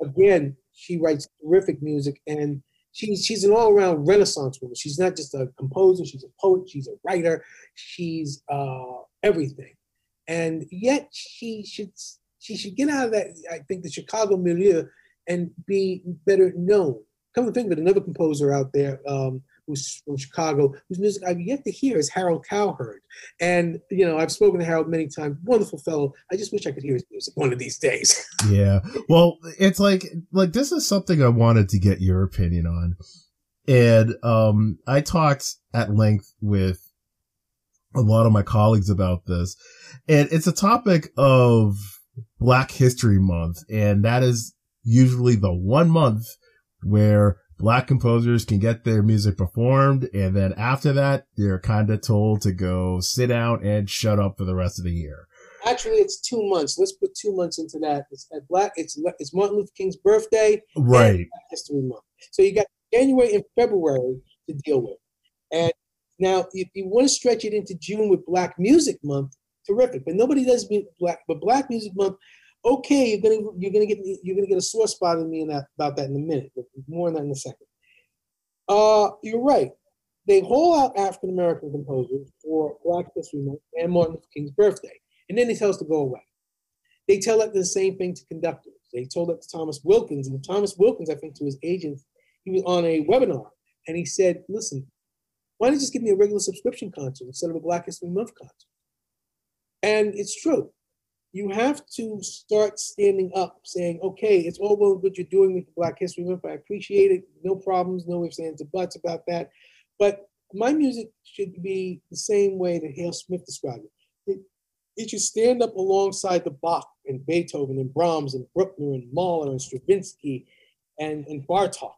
B: Again, she writes terrific music and she's she's an all-around renaissance woman. She's not just a composer she's a poet she's a writer she's uh, everything. And yet she should she should get out of that i think the chicago milieu and be better known. Come to think of it another composer out there um, who's from Chicago, whose music I've yet to hear is Harold Cowherd. And, you know, I've spoken to Harold many times, wonderful fellow. I just wish I could hear his music one of these days. (laughs)
C: yeah. Well, it's like, like this is something I wanted to get your opinion on. And, um, I talked at length with a lot of my colleagues about this. And it's a topic of Black History Month. And that is usually the one month where black composers can get their music performed. And then after that, they're kind of told to go sit down and shut up for the rest of the year.
B: Actually, it's two months. Let's put two months into that. It's at Black. It's it's Martin Luther King's birthday,
C: right?
B: History Month. So you got January and February to deal with, and now if you want to stretch it into June with Black Music Month, terrific. But nobody does Black. But Black Music Month okay, you're gonna you're gonna get you're gonna get a sore spot in me in that about that in a minute, but more on that in a second. Uh, you're right. They haul out African American composers for Black History Month and Martin Luther King's birthday, and then they tell us to go away. They tell that the same thing to conductors. They told that to Thomas Wilkins, and Thomas Wilkins, I think, to his agent, he was on a webinar, and he said, "Listen, why don't you just give me a regular subscription concert instead of a Black History Month concert?" And it's true you have to start standing up saying, okay, it's all well good you're doing with Black History Month. I appreciate it. No problems, no ifs, ands, or buts about that. But my music should be the same way that Hale Smith described it. it. It should stand up alongside the Bach and Beethoven and Brahms and Bruckner and Mahler and Stravinsky and, and Bartok.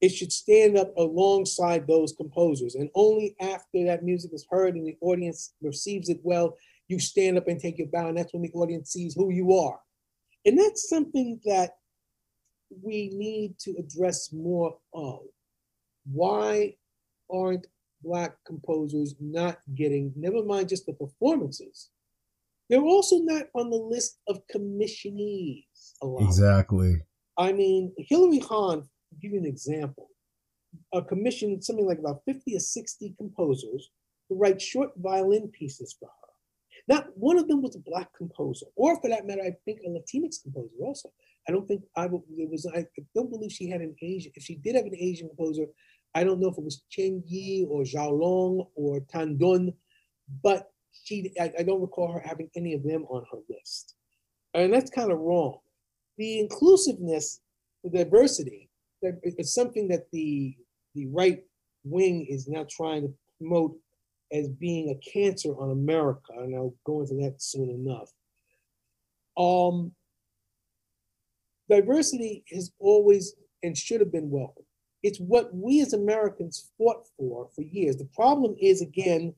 B: It should stand up alongside those composers. And only after that music is heard and the audience receives it well you stand up and take your bow, and that's when the audience sees who you are. And that's something that we need to address more of. Why aren't Black composers not getting, never mind just the performances, they're also not on the list of commissionees. a lot.
C: Exactly.
B: I mean, Hilary Hahn, to give you an example, a commissioned something like about 50 or 60 composers to write short violin pieces for her. Not one of them was a black composer, or for that matter, I think a Latinx composer also. I don't think I it was. I don't believe she had an Asian. If she did have an Asian composer, I don't know if it was Chen Yi or Zhou Long or Tan Dun, but she. I, I don't recall her having any of them on her list, and that's kind of wrong. The inclusiveness, the diversity, is something that the the right wing is now trying to promote as being a cancer on America, and I'll go into that soon enough. Um, diversity has always and should have been welcome. It's what we as Americans fought for for years. The problem is, again,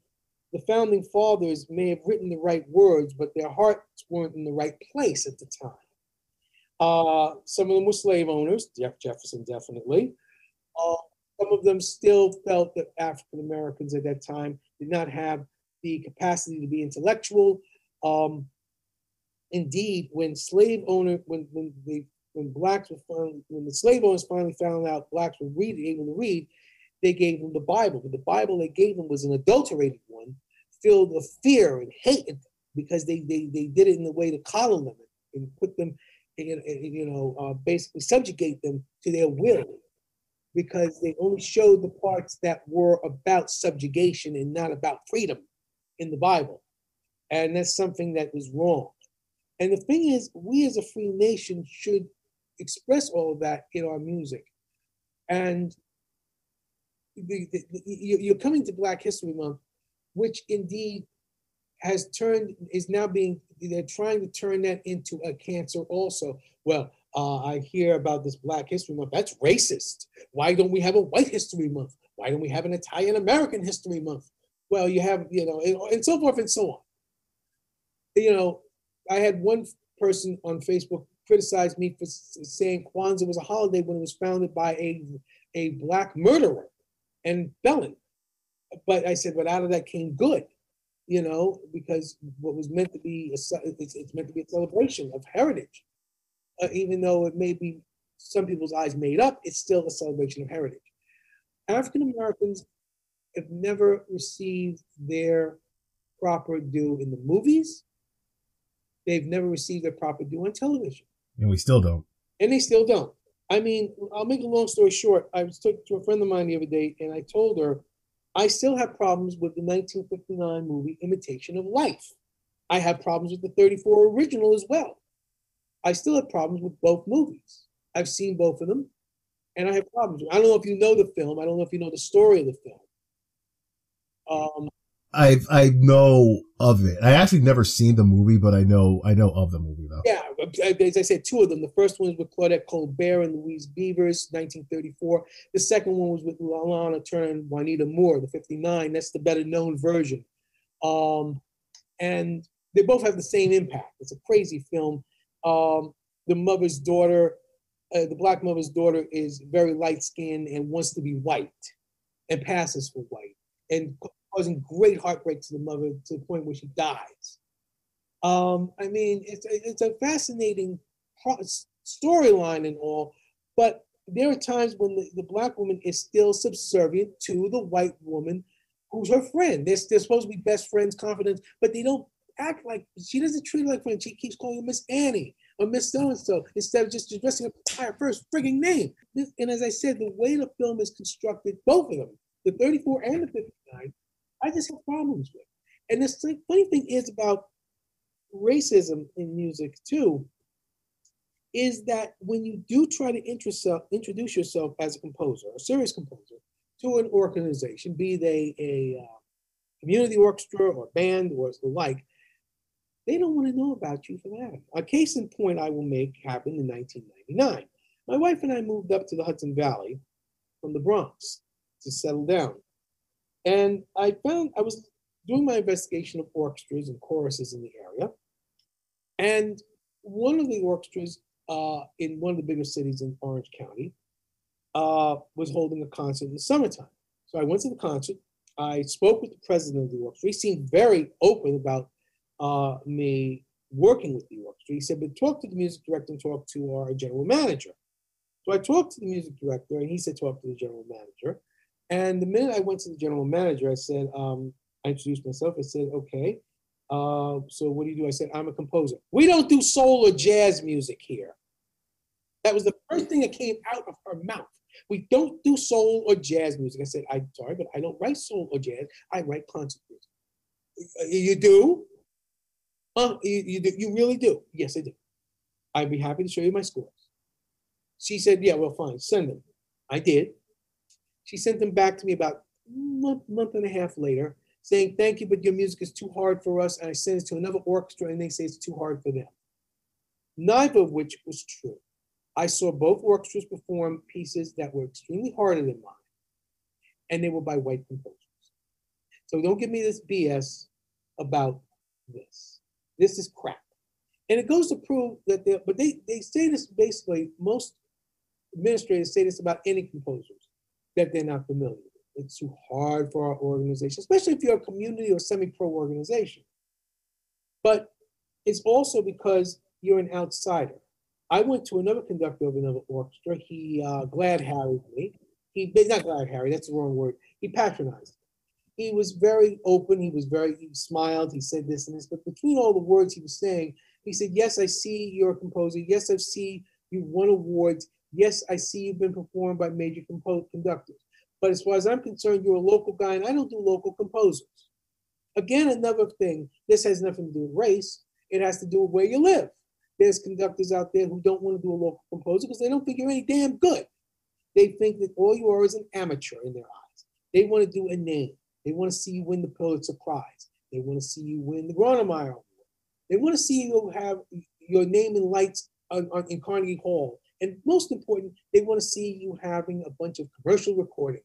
B: the founding fathers may have written the right words, but their hearts weren't in the right place at the time. Uh, some of them were slave owners, Jeff Jefferson definitely. Uh, some of them still felt that African Americans at that time did not have the capacity to be intellectual. Um, indeed, when slave owner, when, when the when blacks were finally, when the slave owners finally found out blacks were read, able to read, they gave them the Bible. But the Bible they gave them was an adulterated one, filled with fear and hate because they, they, they did it in the way to coddle them and put them, in, you know, uh, basically subjugate them to their will because they only showed the parts that were about subjugation and not about freedom in the Bible. And that's something that was wrong. And the thing is, we as a free nation should express all of that in our music. And the, the, the, you're coming to Black History Month, which indeed has turned, is now being, they're trying to turn that into a cancer also. Well, uh, I hear about this Black History Month. That's racist. Why don't we have a White History Month? Why don't we have an Italian American History Month? Well, you have, you know, and, and so forth and so on. You know, I had one person on Facebook criticize me for saying Kwanzaa was a holiday when it was founded by a, a Black murderer and felon. But I said, but out of that came good, you know, because what was meant to be, a, it's, it's meant to be a celebration of heritage uh, even though it may be some people's eyes made up, it's still a celebration of heritage. African Americans have never received their proper due in the movies. They've never received their proper due on television.
C: And we still don't.
B: And they still don't. I mean, I'll make a long story short. I was talking to a friend of mine the other day, and I told her I still have problems with the 1959 movie Imitation of Life. I have problems with the 34 original as well. I still have problems with both movies. I've seen both of them, and I have problems. I don't know if you know the film. I don't know if you know the story of the film.
C: Um, I I know of it. I actually never seen the movie, but I know I know of the movie though.
B: Yeah, as I said, two of them. The first one was with Claudette Colbert and Louise Beavers, 1934. The second one was with Lana Turner and Juanita Moore, the 59. That's the better known version. Um, and they both have the same impact. It's a crazy film um, the mother's daughter, uh, the black mother's daughter is very light skinned and wants to be white and passes for white and causing great heartbreak to the mother to the point where she dies. Um, I mean, it's, it's a fascinating storyline and all, but there are times when the, the black woman is still subservient to the white woman who's her friend. They're, they're supposed to be best friends, confidants, but they don't act like she doesn't treat her like friend. She keeps calling her Miss Annie or Miss So and So instead of just addressing her her first frigging name. And as I said, the way the film is constructed, both of them, the 34 and the 59, I just have problems with. And the funny thing is about racism in music too, is that when you do try to introduce yourself as a composer, a serious composer, to an organization, be they a uh, community orchestra or band or the like, they don't want to know about you for that. A case in point I will make happened in 1999. My wife and I moved up to the Hudson Valley from the Bronx to settle down. And I found I was doing my investigation of orchestras and choruses in the area. And one of the orchestras uh, in one of the bigger cities in Orange County uh, was holding a concert in the summertime. So I went to the concert. I spoke with the president of the orchestra. He seemed very open about uh, me working with the orchestra. He said, but talk to the music director and talk to our general manager. So I talked to the music director and he said, talk to the general manager. And the minute I went to the general manager, I said, um, I introduced myself. I said, okay, uh, so what do you do? I said, I'm a composer. We don't do soul or jazz music here. That was the first thing that came out of her mouth. We don't do soul or jazz music. I said, I'm sorry, but I don't write soul or jazz. I write concert music. You do? Oh, you, you, you really do? Yes, I do. I'd be happy to show you my scores. She said, yeah, well, fine, send them. I did. She sent them back to me about a month, month and a half later, saying, thank you, but your music is too hard for us. And I sent it to another orchestra and they say it's too hard for them. Neither of which was true. I saw both orchestras perform pieces that were extremely harder than mine, and they were by white composers. So don't give me this BS about this. This is crap. And it goes to prove that they but they, they say this basically, most administrators say this about any composers that they're not familiar with. It's too hard for our organization, especially if you're a community or semi-pro organization. But it's also because you're an outsider. I went to another conductor of another orchestra. He uh, glad harried me. He not glad harry. That's the wrong word. He patronized. He was very open. He was very. He smiled. He said this and this. But between all the words he was saying, he said, "Yes, I see you're a composer. Yes, I see you've won awards. Yes, I see you've been performed by major compo- conductors. But as far as I'm concerned, you're a local guy, and I don't do local composers. Again, another thing. This has nothing to do with race. It has to do with where you live. There's conductors out there who don't want to do a local composer because they don't think you're any damn good. They think that all you are is an amateur in their eyes. They want to do a name. They want to see you win the Pulitzer Prize. They want to see you win the Grawemeyer Award. They want to see you have your name in lights on, on, in Carnegie Hall. And most important, they want to see you having a bunch of commercial recordings.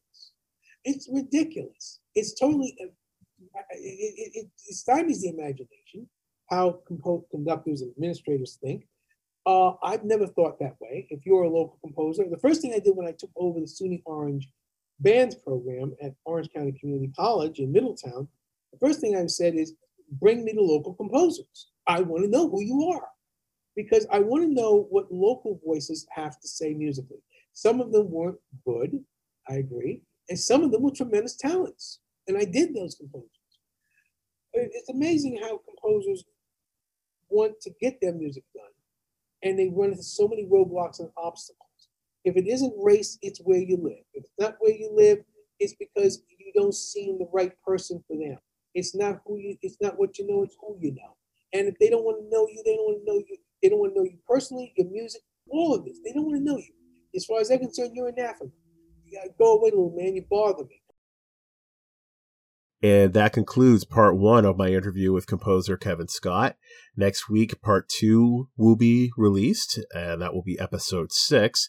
B: It's ridiculous. It's totally, uh, it, it, it stymies the imagination how conductors and administrators think. Uh, I've never thought that way. If you're a local composer, the first thing I did when I took over the SUNY Orange bands program at Orange County Community College in Middletown, the first thing I said is, bring me the local composers. I want to know who you are because I want to know what local voices have to say musically. Some of them weren't good, I agree, and some of them were tremendous talents. And I did those composers. It's amazing how composers want to get their music done, and they run into so many roadblocks and obstacles. If it isn't race, it's where you live. If it's not where you live, it's because you don't seem the right person for them. It's not who you. It's not what you know. It's who you know. And if they don't want to know you, they don't want to know you. They don't want to know you personally, your music, all of this. They don't want to know you. As far as they're concerned, you're anathema. You gotta go away, little man. You bother me.
A: And that concludes part one of my interview with composer Kevin Scott. Next week, part two will be released, and that will be episode six.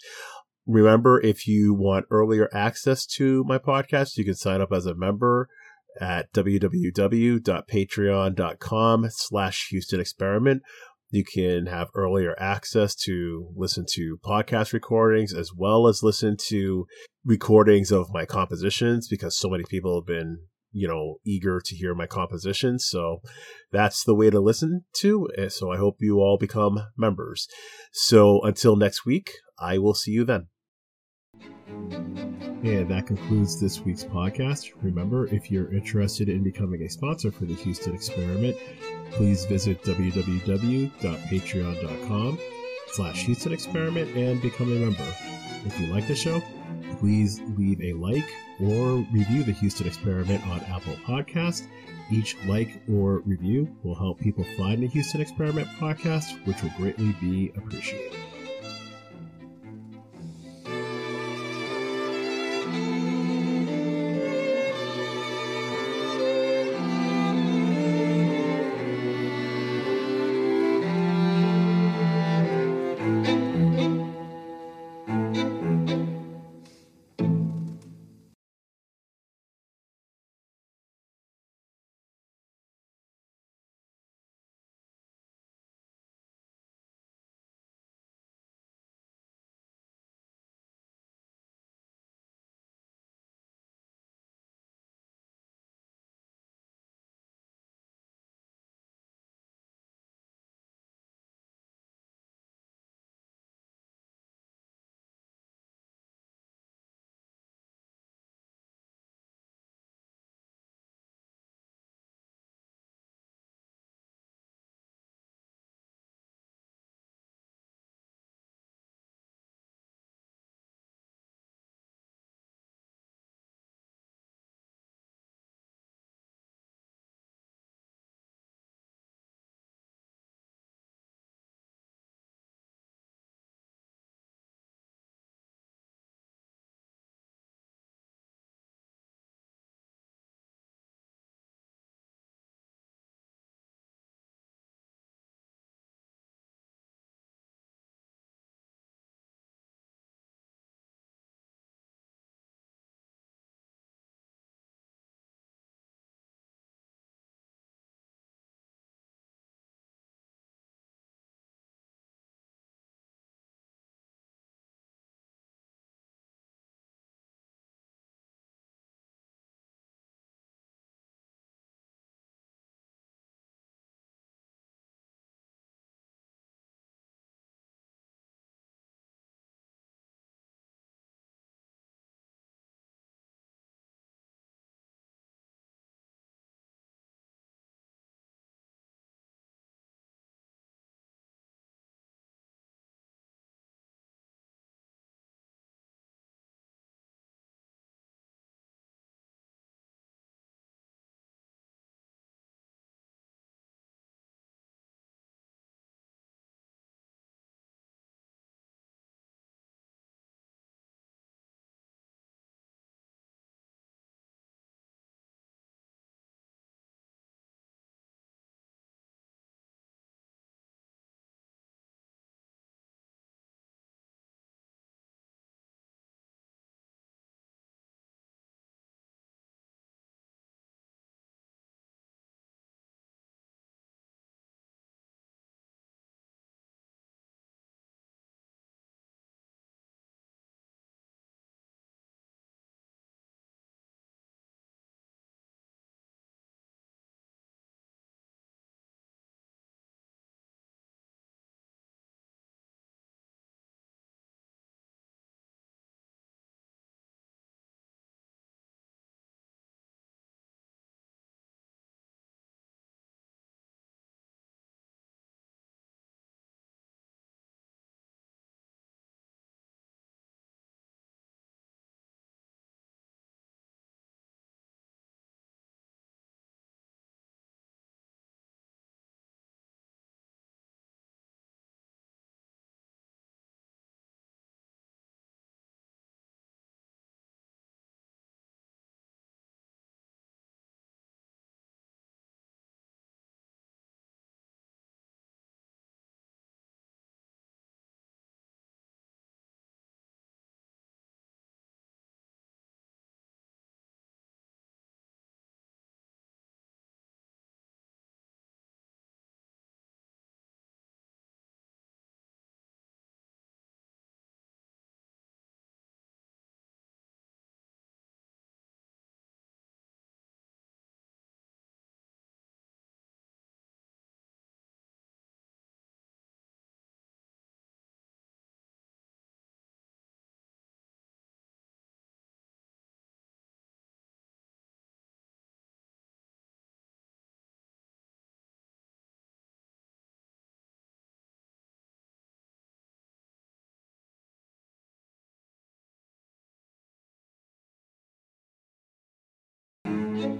A: Remember, if you want earlier access to my podcast, you can sign up as a member at www.patreon.com slash Houston Experiment. You can have earlier access to listen to podcast recordings as well as listen to recordings of my compositions because so many people have been you know, eager to hear my compositions. So that's the way to listen to. So I hope you all become members. So until next week, I will see you then. And that concludes this week's podcast. Remember, if you're interested in becoming a sponsor for the Houston Experiment, please visit www.patreon.com slash Houston Experiment and become a member. If you like the show, please leave a like or review the Houston Experiment on Apple Podcast. Each like or review will help people find the Houston Experiment podcast, which will greatly be appreciated.